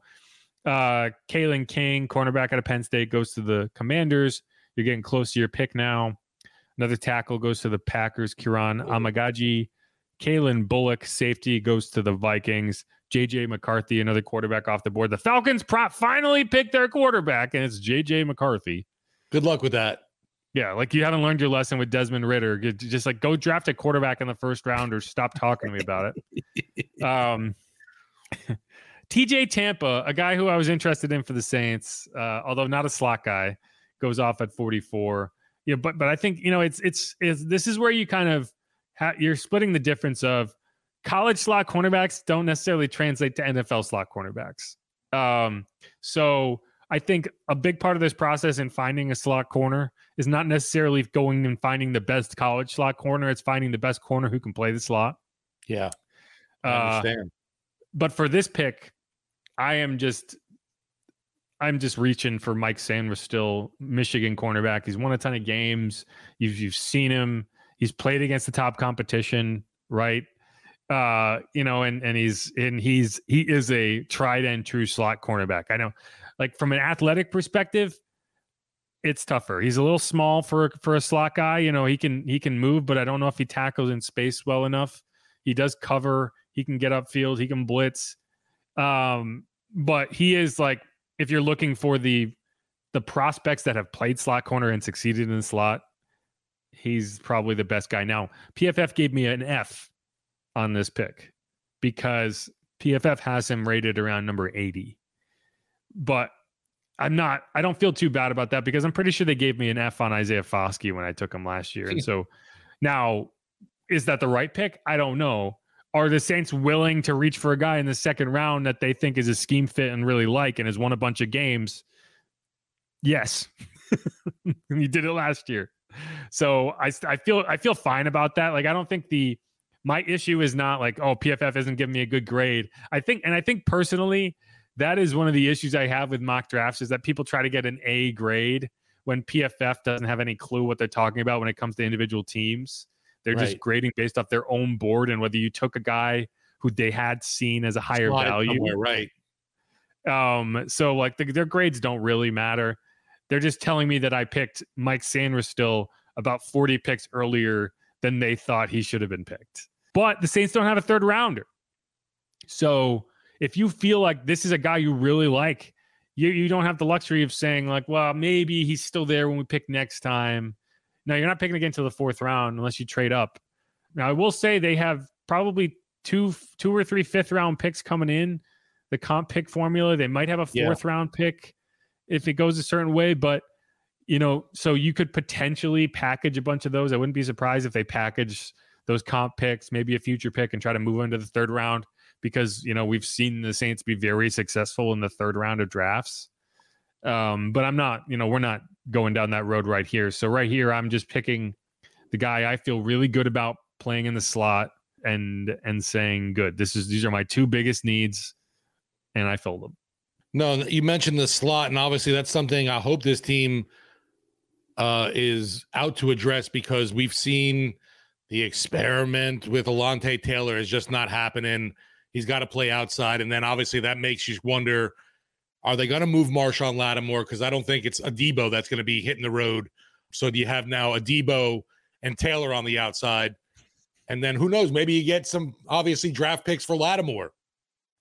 Speaker 5: Uh Kalen King, cornerback out of Penn State, goes to the Commanders. You're getting close to your pick now. Another tackle goes to the Packers, Kiran Amegadjie. Calen Bullock, safety, goes to the Vikings. JJ McCarthy, another quarterback off the board. The Falcons prop finally picked their quarterback, and it's JJ McCarthy.
Speaker 4: Good luck with that.
Speaker 5: Yeah, like you haven't learned your lesson with Desmond Ridder. Just like go draft a quarterback in the first round or stop talking to me about it. Um, TJ Tampa, a guy who I was interested in for the Saints, uh, although not a slot guy, goes off at 44. Yeah, but but I think you know it's it's, it's this is where you kind of ha- you're splitting the difference of college slot cornerbacks don't necessarily translate to NFL slot cornerbacks. Um, so I think a big part of this process in finding a slot corner is not necessarily going and finding the best college slot corner. It's finding the best corner who can play the slot.
Speaker 4: Yeah.
Speaker 5: I understand. Uh, but for this pick, I am just I'm just reaching for Mike Sainristil Michigan cornerback. He's won a ton of games. You've you've seen him. He's played against the top competition, right? uh, you know, and and he's and he's he is a tried and true slot cornerback. I know, like from an athletic perspective, it's tougher. He's a little small for for a slot guy. You know, he can he can move, but I don't know if he tackles in space well enough. He does cover. He can get upfield. He can blitz. Um, but he is like if you're looking for the the prospects that have played slot corner and succeeded in the slot, he's probably the best guy. Now, PFF gave me an F on this pick because PFF has him rated around number 80. But I'm not, I don't feel too bad about that because I'm pretty sure they gave me an F on Isaiah Foskey when I took him last year. And hmm. so now, is that the right pick? I don't know. Are the Saints willing to reach for a guy in the second round that they think is a scheme fit and really like and has won a bunch of games? Yes. you did it last year. So I, I feel I feel fine about that. Like I don't think the my issue is not like, oh, PFF isn't giving me a good grade. I think, and I think personally, that is one of the issues I have with mock drafts is that people try to get an A grade when PFF doesn't have any clue what they're talking about when it comes to individual teams. They're right. just grading based off their own board and whether you took a guy who they had seen as a higher value.
Speaker 4: Right.
Speaker 5: Um, so like the, their grades don't really matter. They're just telling me that I picked Mike Sainristil about 40 picks earlier than they thought he should have been picked. But the Saints don't have a third rounder. So if you feel like this is a guy you really like, you, you don't have the luxury of saying, like, well, maybe he's still there when we pick next time. No, you're not picking again until the fourth round unless you trade up. Now, I will say they have probably two two or three fifth round picks coming in the comp pick formula. They might have a fourth yeah. round pick if it goes a certain way, but you know, so you could potentially package a bunch of those. I wouldn't be surprised if they package those comp picks, maybe a future pick, and try to move into the third round because you know we've seen the Saints be very successful in the third round of drafts. Um, but I'm not, you know, we're not going down that road right here. So right here, I'm just picking the guy I feel really good about playing in the slot and and saying, good, this is these are my two biggest needs and I filled them.
Speaker 4: No, you mentioned the slot, and obviously that's something I hope this team uh, is out to address because we've seen the experiment with Alontae Taylor is just not happening. He's got to play outside, and then obviously that makes you wonder: Are they going to move Marshon Lattimore? Because I don't think it's Adebo that's going to be hitting the road. So do you have now Adebo and Taylor on the outside? And then who knows? Maybe you get some obviously draft picks for Lattimore.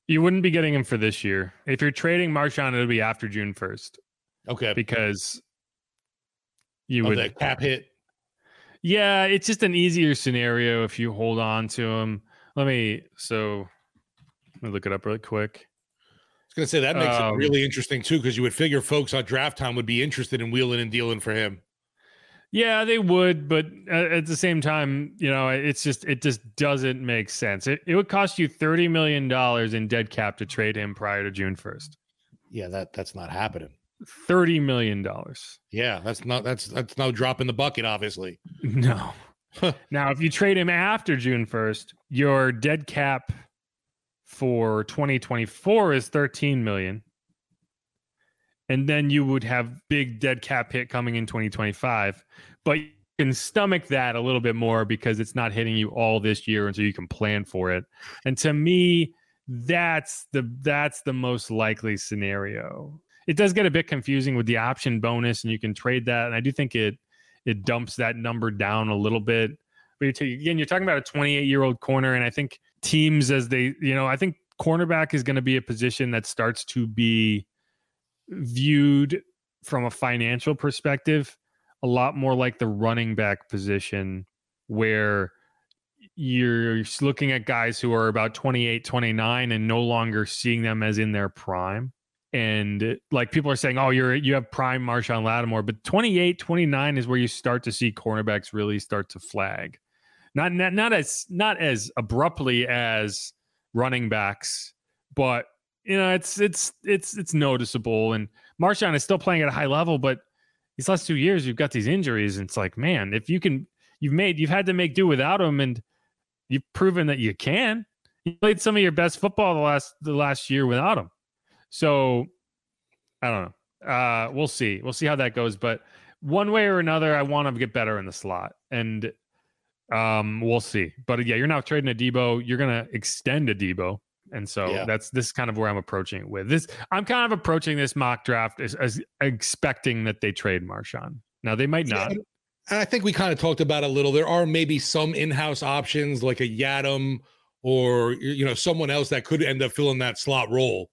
Speaker 5: You wouldn't be getting him for this year. If you're trading Marshon, it'll be after June 1st.
Speaker 4: Okay.
Speaker 5: Because you oh, would
Speaker 4: cap hit.
Speaker 5: Yeah, it's just an easier scenario if you hold on to him. Let me so let me look it up really quick.
Speaker 4: I was gonna say that makes um, it really interesting too, because you would figure folks on draft time would be interested in wheeling and dealing for him.
Speaker 5: Yeah, they would, but at the same time, you know, it's just it just doesn't make sense. It it would cost you thirty million dollars in dead cap to trade him prior to June first.
Speaker 4: Yeah, that that's not happening.
Speaker 5: Thirty million dollars.
Speaker 4: Yeah, that's not that's that's no drop in the bucket, obviously.
Speaker 5: No. now, if you trade him after June first, your dead cap for 2024 is 13 million. And then you would have big dead cap hit coming in 2025 but you can stomach that a little bit more because it's not hitting you all this year and so you can plan for it. And to me that's the that's the most likely scenario. It does get a bit confusing with the option bonus and you can trade that and i do think it it dumps that number down a little bit. But you're t- again you're talking about a 28 year old corner and i think teams as they you know i think cornerback is going to be a position that starts to be viewed from a financial perspective a lot more like the running back position where you're looking at guys who are about 28 29 and no longer seeing them as in their prime. And like people are saying oh you're you have prime Marshon Lattimore but 28 29 is where you start to see cornerbacks really start to flag not not, not as not as abruptly as running backs but you know, it's it's it's it's noticeable. And Marshon is still playing at a high level, but these last two years you've got these injuries, and it's like, man, if you can, you've made you've had to make do without him, and you've proven that you can. You played some of your best football the last the last year without him. So I don't know. Uh, we'll see. We'll see how that goes. But one way or another, I want to get better in the slot, and um, we'll see. But yeah, you're now trading Adebo. You're gonna extend Adebo and so yeah. that's this is kind of where I'm approaching it with this. I'm kind of approaching this mock draft as, as expecting that they trade Marshon. Now they might not. Yeah,
Speaker 4: and I think we kind of talked about a little. There are maybe some in-house options like a Yiadom or you know someone else that could end up filling that slot role.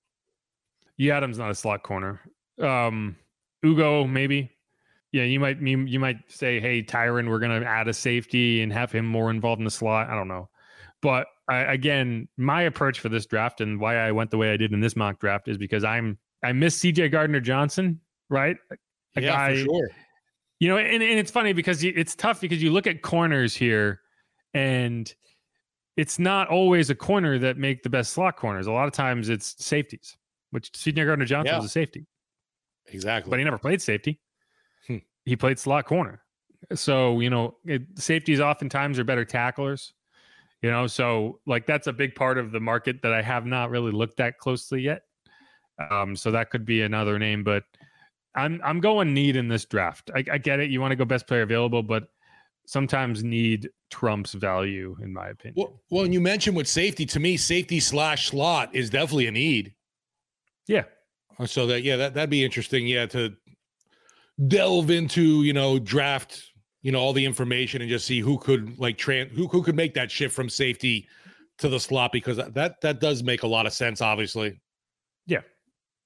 Speaker 5: Yiadom's not a slot corner. Um, Ugo maybe. Yeah, you might you, you might say, "Hey, Tyrann, we're going to add a safety and have him more involved in the slot." I don't know, but I, again, my approach for this draft and why I went the way I did in this mock draft is because I'm I miss CJ Gardner Johnson, right?
Speaker 4: A yeah, guy, for sure.
Speaker 5: You know, and, and it's funny because it's tough because you look at corners here and it's not always a corner that make the best slot corners. A lot of times it's safeties, which CJ Gardner Johnson yeah. was a safety.
Speaker 4: Exactly.
Speaker 5: But he never played safety. He played slot corner. So, you know, it, safeties oftentimes are better tacklers. You know, so like that's a big part of the market that I have not really looked at closely yet. Um, so that could be another name, but I'm I'm going need in this draft. I, I get it. You want to go best player available, but sometimes need trumps value, in my opinion.
Speaker 4: Well, well, and you mentioned with safety. To me, safety slash slot is definitely a need.
Speaker 5: Yeah,
Speaker 4: So that yeah, that that'd be interesting. Yeah, to delve into you know draft you know all the information and just see who could like tran who who could make that shift from safety to the slot because that that does make a lot of sense. Obviously,
Speaker 5: Yeah.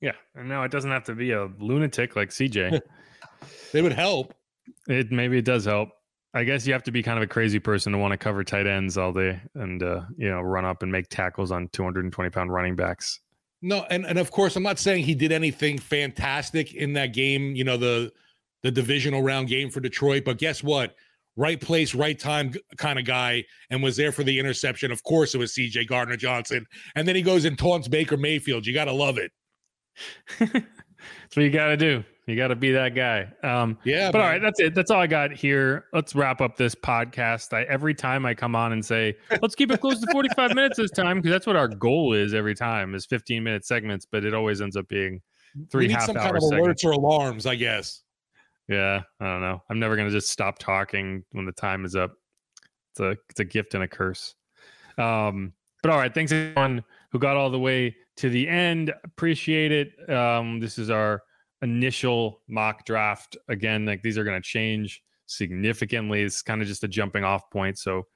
Speaker 5: Yeah. And now it doesn't have to be a lunatic like CJ.
Speaker 4: they would help.
Speaker 5: it maybe it does help. I guess you have to be kind of a crazy person to want to cover tight ends all day and uh, you know, run up and make tackles on 220 pound running backs.
Speaker 4: No, and and of course, I'm not saying he did anything fantastic in that game. You know the the divisional round game for Detroit, but guess what? Right place, right time kind of guy, and was there for the interception. Of course, it was C.J. Gardner Johnson, and then he goes and taunts Baker Mayfield. You got to love it.
Speaker 5: That's what you got to do. You got to be that guy. Um,
Speaker 4: Yeah,
Speaker 5: but all
Speaker 4: man.
Speaker 5: right, that's it. That's all I got here. Let's wrap up this podcast. I, every time I come on and say, let's keep it close to 45 minutes this time, because that's what our goal is every time is 15 minute segments, but it always ends up being three
Speaker 4: we need
Speaker 5: half
Speaker 4: some kind of
Speaker 5: segments.
Speaker 4: alerts or alarms, I guess.
Speaker 5: Yeah, I don't know. I'm never gonna just stop talking when the time is up. It's a it's a gift and a curse. Um, but all right, thanks everyone who got all the way to the end. Appreciate it. Um, this is our initial mock draft. Again, like these are gonna change significantly. It's kind of just a jumping off point. So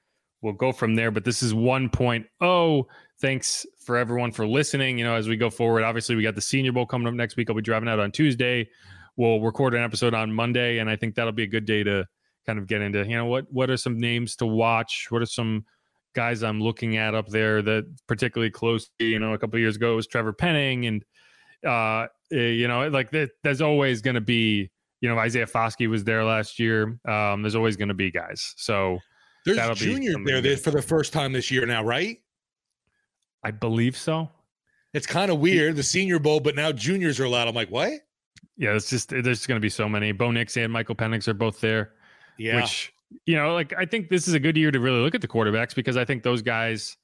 Speaker 5: we'll go from there. But this is 1.0. Thanks for everyone for listening. You know, as we go forward, obviously we got the Senior Bowl coming up next week. I'll be driving out on Tuesday we'll record an episode on Monday, and I think that'll be a good day to kind of get into you know what what are some names to watch, what are some guys I'm looking at up there that particularly close. to, You know, a couple years ago it was Trevor Penning, and uh, you know, like there- there's always going to be you know Isaiah Foskey was there last year. Um, there's always going to be guys. So
Speaker 4: There's
Speaker 5: be
Speaker 4: there
Speaker 5: good.
Speaker 4: that- for the first time this year now, right?
Speaker 5: I believe so.
Speaker 4: It's kind of weird. The Senior Bowl, but now juniors are allowed. I'm like, what?
Speaker 5: Yeah, it's just there's going to be so many. Bo Nix and Michael Penix are both there.
Speaker 4: Yeah.
Speaker 5: which you know like i think this is a good year to really look at the quarterbacks because i think those guys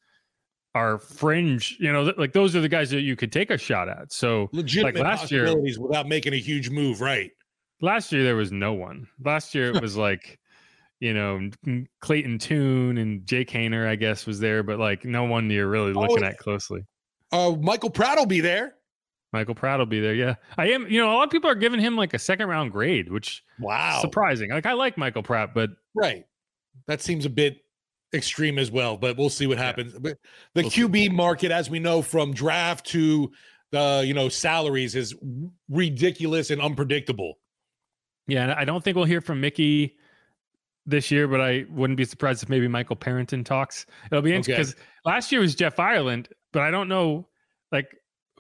Speaker 5: are fringe you know th- like those are the guys that you could take a shot at so
Speaker 4: legitimate
Speaker 5: last year-
Speaker 4: without making a huge move, right?
Speaker 5: last year there was no one last year it was like you know Clayton Tune and jake Haener, i guess was there but like no one you're really looking
Speaker 4: Oh,
Speaker 5: at closely
Speaker 4: Uh, Michael Pratt will be there.
Speaker 5: michael pratt will be there yeah i am you know a lot of people are giving him like a second round grade which
Speaker 4: Wow.
Speaker 5: surprising like i like michael pratt but
Speaker 4: Right. That seems a bit extreme as well, but we'll see what happens. But the
Speaker 5: We'll see.
Speaker 4: QB market, as we know from draft to the you know salaries, is ridiculous and unpredictable.
Speaker 5: Yeah, and I don't think we'll hear from Mickey this year, but I wouldn't be surprised if maybe Michael Parrington talks. It'll be interesting
Speaker 4: Okay.
Speaker 5: because last year was Jeff Ireland, but I don't know, like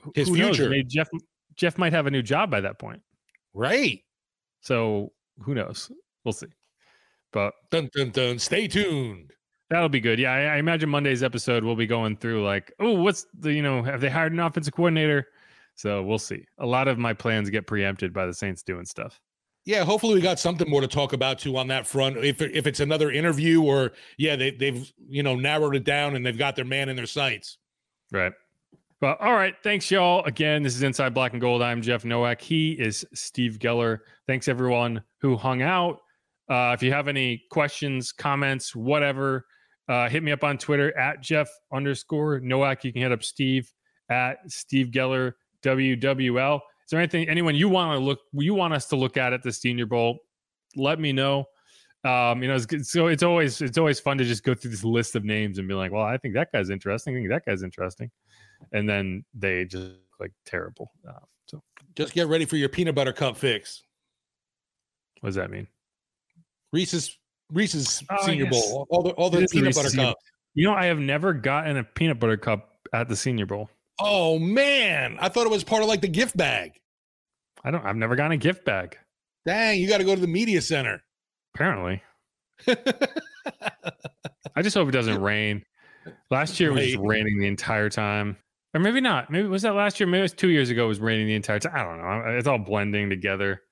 Speaker 5: who-
Speaker 4: His
Speaker 5: who knows?
Speaker 4: future.
Speaker 5: Maybe Jeff Jeff might have a new job by that point.
Speaker 4: Right.
Speaker 5: So who knows? We'll see. But
Speaker 4: Dun dun dun. Stay tuned.
Speaker 5: That'll be good. Yeah, I, I imagine Monday's episode we'll be going through like, oh, what's the you know have they hired an offensive coordinator? So we'll see. A lot of my plans get preempted by the Saints doing stuff.
Speaker 4: Yeah, hopefully we got something more to talk about too on that front. If if it's another interview or yeah, they they've you know narrowed it down and they've got their man in their sights.
Speaker 5: Right. Well, all right. Thanks, y'all. Again, this is Inside Black and Gold. I'm Jeff Nowak. He is Steve Geller. Thanks, everyone who hung out. Uh, if you have any questions, comments, whatever, uh, hit me up on Twitter at Jeff underscore Nowak. You can hit up Steve at Steve Geller WWL. Is there anything, anyone you want to look, you want us to look at at the Senior Bowl? Let me know. Um, you know, it's, so it's always it's always fun to just go through this list of names and be like, well, I think that guy's interesting. I think that guy's interesting and then they just look like terrible. Uh, so
Speaker 4: Just get ready for your peanut butter cup fix.
Speaker 5: what does that mean?
Speaker 4: Reese's Reese's
Speaker 5: Oh,
Speaker 4: Senior
Speaker 5: yes.
Speaker 4: Bowl. All the all the peanut
Speaker 5: Reese's
Speaker 4: butter cup.
Speaker 5: You know, I have never gotten a peanut butter cup at the Senior Bowl.
Speaker 4: Oh man, I thought it was part of like the gift bag.
Speaker 5: I don't. I've never gotten a gift bag.
Speaker 4: Dang, you got to go to the media center.
Speaker 5: Apparently, I just hope it doesn't rain. Last year was just raining the entire time, or maybe not. Maybe was that last year? Maybe it was two years ago. It was raining the entire time. I don't know. It's all blending together.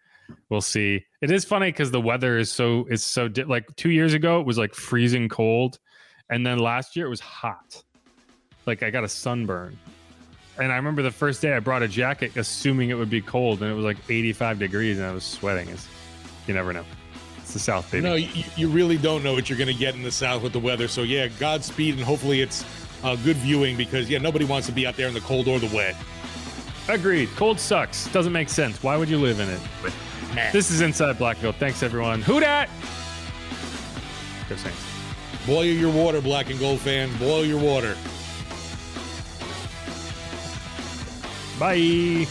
Speaker 5: We'll see. It is funny because the weather is so is so di- like two years ago it was like freezing cold, and then last year it was hot. Like I got a sunburn, and I remember the first day I brought a jacket assuming it would be cold, and it was like 85 degrees, and I was sweating. It's, you never know. It's the South, baby.
Speaker 4: No, you, you really don't know what you're going to get in the South with the weather. So yeah, Godspeed, and hopefully it's uh, good viewing because yeah, nobody wants to be out there in the cold or the wet.
Speaker 5: Agreed. Cold sucks. Doesn't make sense. Why would you live in it? This is Inside Black Gold. Thanks, everyone. Who dat? Go Saints.
Speaker 4: Boil your water, black and gold fan. Boil your water.
Speaker 5: Bye.